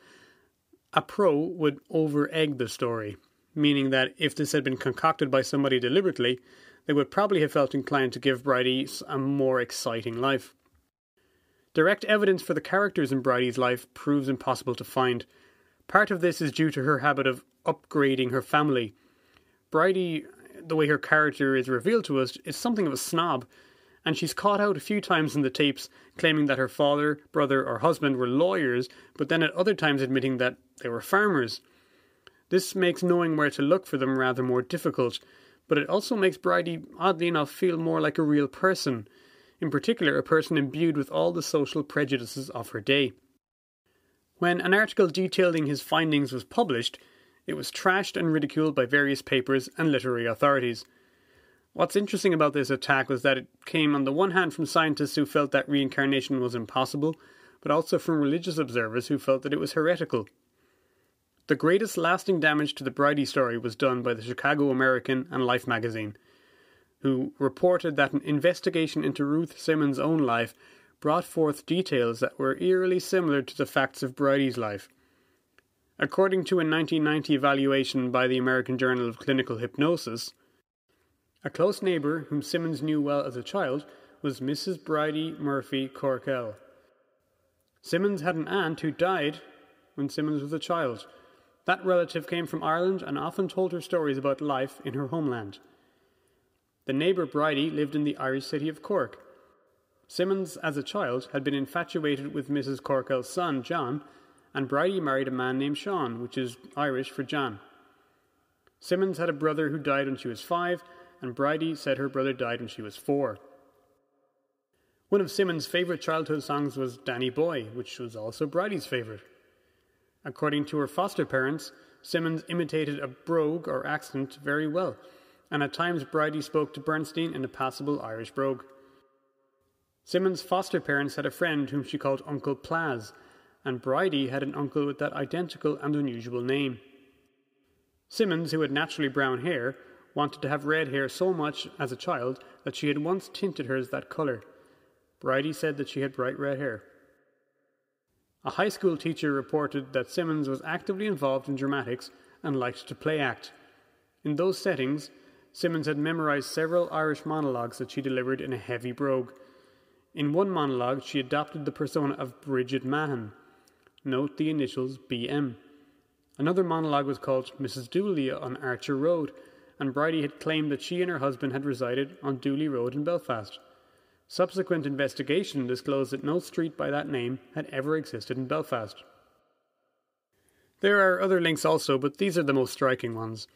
a pro would over egg the story, meaning that if this had been concocted by somebody deliberately, they would probably have felt inclined to give Bridie a more exciting life. Direct evidence for the characters in Bridie's life proves impossible to find. Part of this is due to her habit of upgrading her family. Bridie, the way her character is revealed to us, is something of a snob, and she's caught out a few times in the tapes claiming that her father, brother, or husband were lawyers, but then at other times admitting that they were farmers. This makes knowing where to look for them rather more difficult, but it also makes Bridie, oddly enough, feel more like a real person, in particular, a person imbued with all the social prejudices of her day. When an article detailing his findings was published, it was trashed and ridiculed by various papers and literary authorities. What's interesting about this attack was that it came on the one hand from scientists who felt that reincarnation was impossible, but also from religious observers who felt that it was heretical. The greatest lasting damage to the Bridie story was done by the Chicago American and Life magazine, who reported that an investigation into Ruth Simmons' own life brought forth details that were eerily similar to the facts of Bridie's life. According to a 1990 evaluation by the American Journal of Clinical Hypnosis, a close neighbour whom Simmons knew well as a child was Mrs. Bridie Murphy Corkell. Simmons had an aunt who died when Simmons was a child. That relative came from Ireland and often told her stories about life in her homeland. The neighbour Bridie lived in the Irish city of Cork. Simmons, as a child, had been infatuated with Mrs. Corkell's son, John, and Bridie married a man named Sean, which is Irish for John. Simmons had a brother who died when she was five, and Bridie said her brother died when she was four. One of Simmons' favourite childhood songs was Danny Boy, which was also Bridie's favourite. According to her foster parents, Simmons imitated a brogue or accent very well, and at times Bridie spoke to Bernstein in a passable Irish brogue. Simmons' foster parents had a friend whom she called Uncle Plaz, and Bridie had an uncle with that identical and unusual name. Simmons, who had naturally brown hair, wanted to have red hair so much as a child that she had once tinted hers that colour. Bridie said that she had bright red hair. A high school teacher reported that Simmons was actively involved in dramatics and liked to play act. In those settings, Simmons had memorized several Irish monologues that she delivered in a heavy brogue. In one monologue, she adopted the persona of Bridget Mahan. Note the initials BM. Another monologue was called Mrs. Dooley on Archer Road, and Bridie had claimed that she and her husband had resided on Dooley Road in Belfast. Subsequent investigation disclosed that no street by that name had ever existed in Belfast. There are other links also, but these are the most striking ones.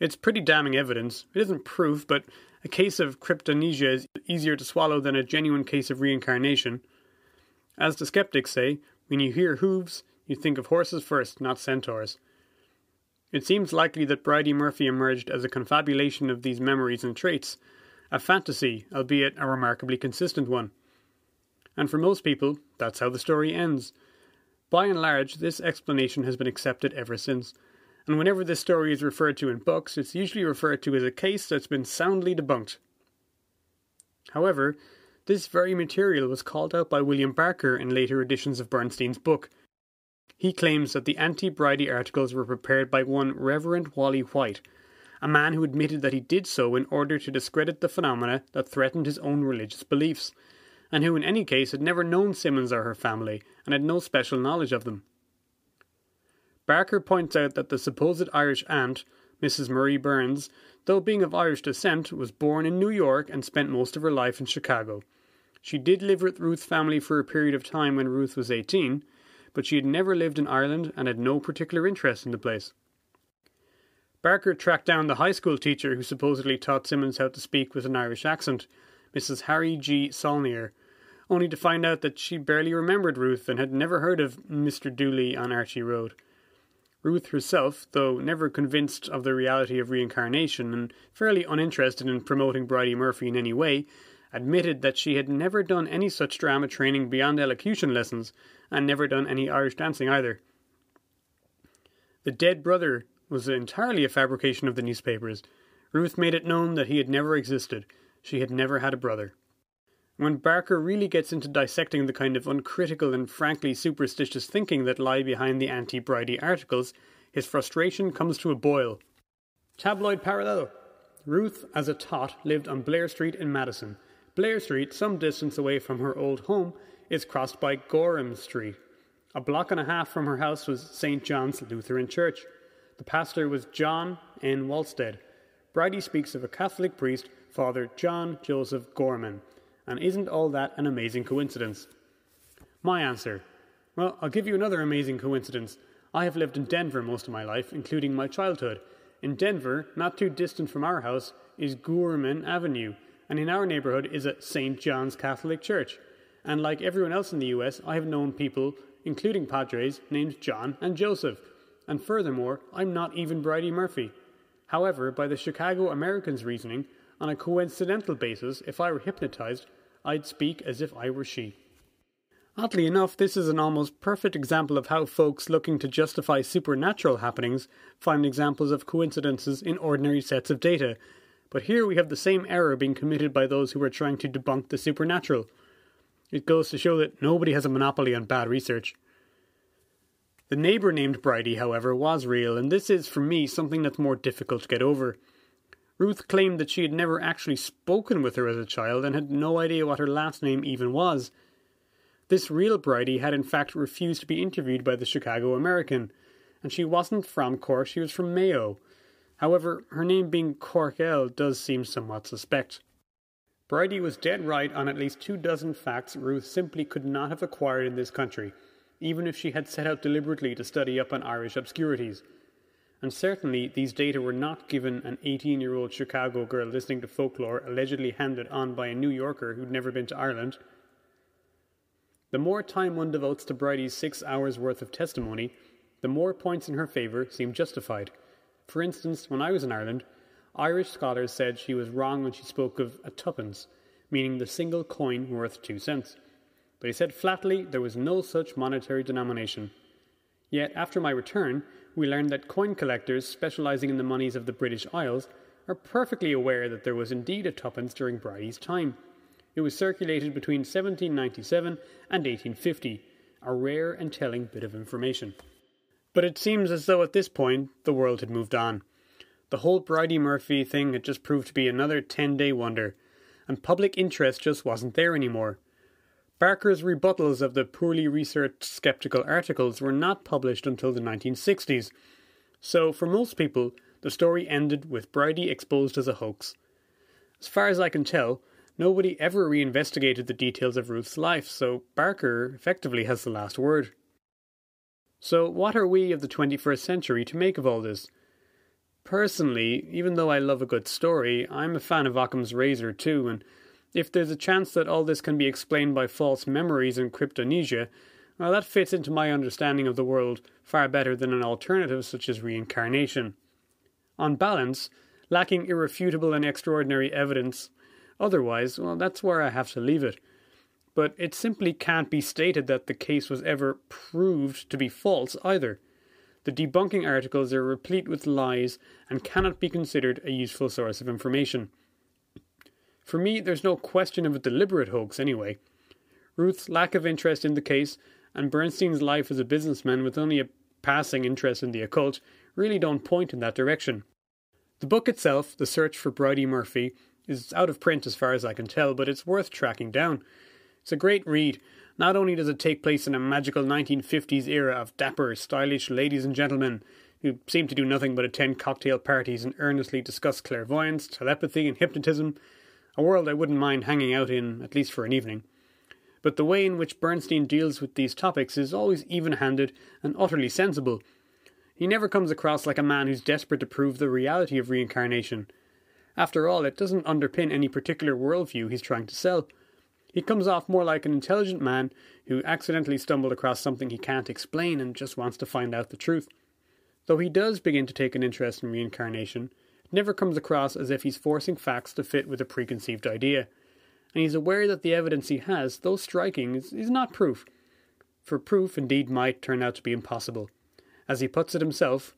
It's pretty damning evidence. It isn't proof, but a case of cryptomnesia is easier to swallow than a genuine case of reincarnation. As the skeptics say, when you hear hooves, you think of horses first, not centaurs. It seems likely that Bridey Murphy emerged as a confabulation of these memories and traits, a fantasy, albeit a remarkably consistent one. And for most people, that's how the story ends. By and large, this explanation has been accepted ever since, and whenever this story is referred to in books, it's usually referred to as a case that's been soundly debunked. However, this very material was called out by William Barker in later editions of Bernstein's book. He claims that the anti Bridey articles were prepared by one Reverend Wally White, a man who admitted that he did so in order to discredit the phenomena that threatened his own religious beliefs, and who in any case had never known Simmons or her family and had no special knowledge of them. Barker points out that the supposed Irish aunt, Mrs. Marie Burns, though being of Irish descent, was born in New York and spent most of her life in Chicago. She did live with Ruth's family for a period of time when Ruth was 18, but she had never lived in Ireland and had no particular interest in the place. Barker tracked down the high school teacher who supposedly taught Simmons how to speak with an Irish accent, Mrs. Harry G. Solnier, only to find out that she barely remembered Ruth and had never heard of Mr. Dooley on Archey Road. Ruth herself, though never convinced of the reality of reincarnation and fairly uninterested in promoting Bridey Murphy in any way, admitted that she had never done any such drama training beyond elocution lessons and never done any Irish dancing either. The dead brother was entirely a fabrication of the newspapers. Ruth made it known that he had never existed. She had never had a brother. When Barker really gets into dissecting the kind of uncritical and frankly superstitious thinking that lie behind the anti Bridey articles, his frustration comes to a boil. Tabloid parallel. Ruth, as a tot, lived on Blair Street in Madison. Blair Street, some distance away from her old home, is crossed by Gorham Street. A block and a half from her house was St. John's Lutheran Church. The pastor was John N. Walstead. Bridey speaks of a Catholic priest, Father John Joseph Gorman, and isn't all that an amazing coincidence? My answer. Well, I'll give you another amazing coincidence. I have lived in Denver most of my life, including my childhood. In Denver, not too distant from our house, is Gorman Avenue, and in our neighborhood is a St. John's Catholic Church. And like everyone else in the US, I have known people, including Padres, named John and Joseph. And furthermore, I'm not even Bridey Murphy. However, by the Chicago American's reasoning, on a coincidental basis, if I were hypnotized, I'd speak as if I were she. Oddly enough, this is an almost perfect example of how folks looking to justify supernatural happenings find examples of coincidences in ordinary sets of data. But here we have the same error being committed by those who are trying to debunk the supernatural. It goes to show that nobody has a monopoly on bad research. The neighbour named Bridey, however, was real, and this is, for me, something that's more difficult to get over. Ruth claimed that she had never actually spoken with her as a child and had no idea what her last name even was. This real Bridey had in fact refused to be interviewed by the Chicago American, and she wasn't from Cork, she was from Mayo. However, her name being Corkell does seem somewhat suspect. Bridey was dead right on at least two dozen facts Ruth simply could not have acquired in this country, even if she had set out deliberately to study up on Irish obscurities and certainly these data were not given an 18 year old Chicago girl listening to folklore allegedly handed on by a New Yorker who'd never been to Ireland. The more time one devotes to Bridey's six hours' worth of testimony, the more points in her favour seem justified. For instance, when I was in Ireland, Irish scholars said she was wrong when she spoke of a tuppence, meaning the single coin worth two cents. But he said flatly there was no such monetary denomination. Yet, after my return, we learned that coin collectors specializing in the monies of the British Isles are perfectly aware that there was indeed a tuppence during Bridey's time. It was circulated between 1797 and 1850, a rare and telling bit of information. But it seems as though at this point the world had moved on. The whole Bridey Murphy thing had just proved to be another 10 day wonder, and public interest just wasn't there anymore. Barker's rebuttals of the poorly researched skeptical articles were not published until the 1960s, so for most people, the story ended with Bridey exposed as a hoax. As far as I can tell, nobody ever reinvestigated the details of Ruth's life, so Barker effectively has the last word. So, what are we of the 21st century to make of all this? Personally, even though I love a good story, I'm a fan of Occam's razor too, and If there's a chance that all this can be explained by false memories and cryptomnesia, well, that fits into my understanding of the world far better than an alternative such as reincarnation. On balance, lacking irrefutable and extraordinary evidence otherwise, well, that's where I have to leave it. But it simply can't be stated that the case was ever proved to be false either. The debunking articles are replete with lies and cannot be considered a useful source of information. For me, there's no question of a deliberate hoax anyway. Ruth's lack of interest in the case and Bernstein's life as a businessman with only a passing interest in the occult really don't point in that direction. The book itself, The Search for Bridey Murphy, is out of print as far as I can tell, but it's worth tracking down. It's a great read. Not only does it take place in a magical 1950s era of dapper, stylish ladies and gentlemen who seem to do nothing but attend cocktail parties and earnestly discuss clairvoyance, telepathy, and hypnotism, a world I wouldn't mind hanging out in, at least for an evening but the way in which Bernstein deals with these topics is always even handed and utterly sensible. He never comes across like a man who's desperate to prove the reality of reincarnation. After all, it doesn't underpin any particular worldview he's trying to sell. He comes off more like an intelligent man who accidentally stumbled across something he can't explain and just wants to find out the truth. Though he does begin to take an interest in reincarnation, it never comes across as if he's forcing facts to fit with a preconceived idea and he's aware that the evidence he has, though striking, is, is not proof. For proof indeed might turn out to be impossible. As he puts it himself,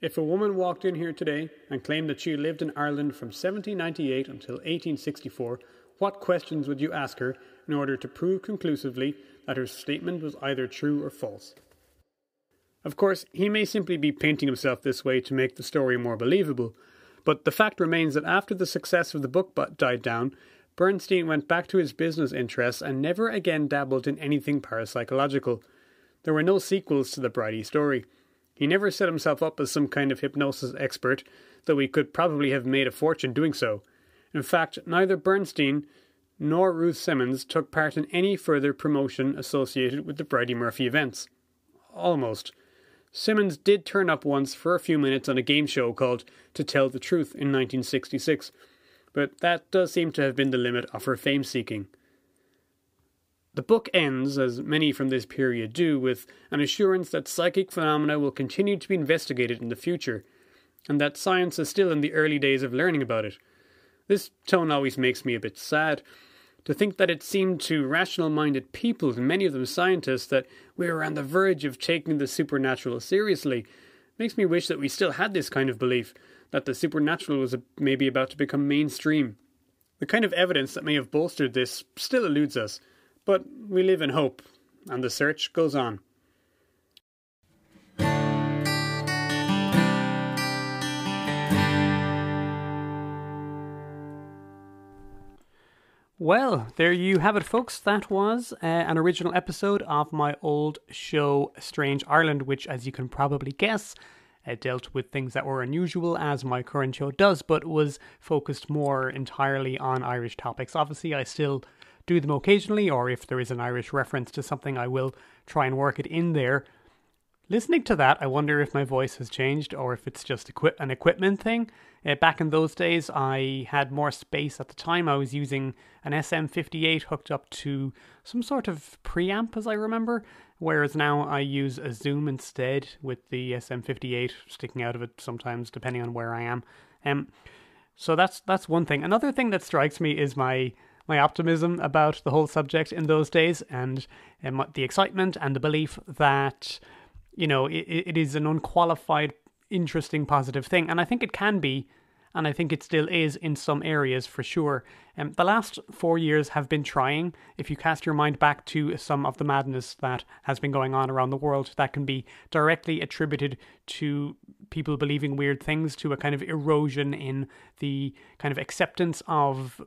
if a woman walked in here today and claimed that she lived in Ireland from 1798 until 1864, what questions would you ask her in order to prove conclusively that her statement was either true or false? Of course, he may simply be painting himself this way to make the story more believable, but the fact remains that after the success of the book but died down, Bernstein went back to his business interests and never again dabbled in anything parapsychological. There were no sequels to the Bridey story. He never set himself up as some kind of hypnosis expert, though he could probably have made a fortune doing so. In fact, neither Bernstein nor Ruth Simmons took part in any further promotion associated with the Bridey Murphy events. Almost. Simmons did turn up once for a few minutes on a game show called To Tell the Truth in 1966, but that does seem to have been the limit of her fame seeking. The book ends, as many from this period do, with an assurance that psychic phenomena will continue to be investigated in the future, and that science is still in the early days of learning about it. This tone always makes me a bit sad, to think that it seemed to rational minded people, many of them scientists, that we were on the verge of taking the supernatural seriously makes me wish that we still had this kind of belief, that the supernatural was maybe about to become mainstream. The kind of evidence that may have bolstered this still eludes us, but we live in hope, and the search goes on. Well, there you have it, folks. That was uh, an original episode of my old show, Strange Ireland, which, as you can probably guess, uh, dealt with things that were unusual, as my current show does, but was focused more entirely on Irish topics. Obviously, I still do them occasionally, or if there is an Irish reference to something, I will try and work it in there. Listening to that, I wonder if my voice has changed or if it's just equi- an equipment thing. Uh, back in those days, I had more space at the time. I was using an SM58 hooked up to some sort of preamp, as I remember, whereas now I use a Zoom instead with the SM58 sticking out of it sometimes, depending on where I am. Um, so that's that's one thing. Another thing that strikes me is my my optimism about the whole subject in those days, and um, the excitement and the belief that you know it, it is an unqualified interesting positive thing. And I think it can be, and I think it still is in some areas for sure. Um, the last four years have been trying. If you cast your mind back to some of the madness that has been going on around the world, that can be directly attributed to people believing weird things, to a kind of erosion in the kind of acceptance of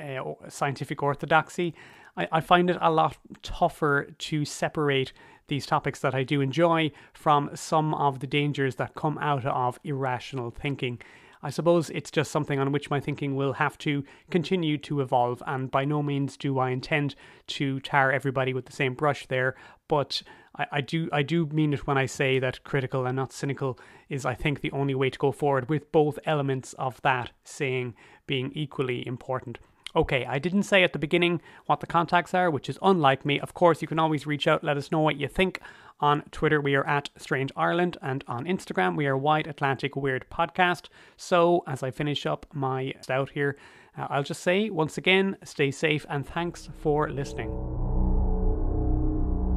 uh, scientific orthodoxy. I, I find it a lot tougher to separate these topics that I do enjoy from some of the dangers that come out of irrational thinking. I suppose it's just something on which my thinking will have to continue to evolve, and by no means do I intend to tar everybody with the same brush there. But I, I do I do mean it when I say that critical and not cynical is I think the only way to go forward with both elements of that saying being equally important. Okay, I didn't say at the beginning what the contacts are, which is unlike me. Of course, you can always reach out, let us know what you think. On Twitter, we are at Strange Ireland, and on Instagram, we are Wide Atlantic Weird Podcast. So, as I finish up my stout here, uh, I'll just say once again, stay safe and thanks for listening.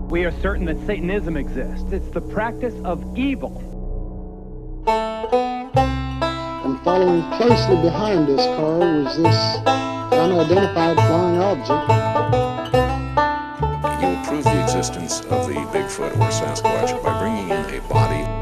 We are certain that Satanism exists. It's the practice of evil. And following closely behind this car was this unidentified flying object. You prove the existence of the Bigfoot or Sasquatch by bringing in a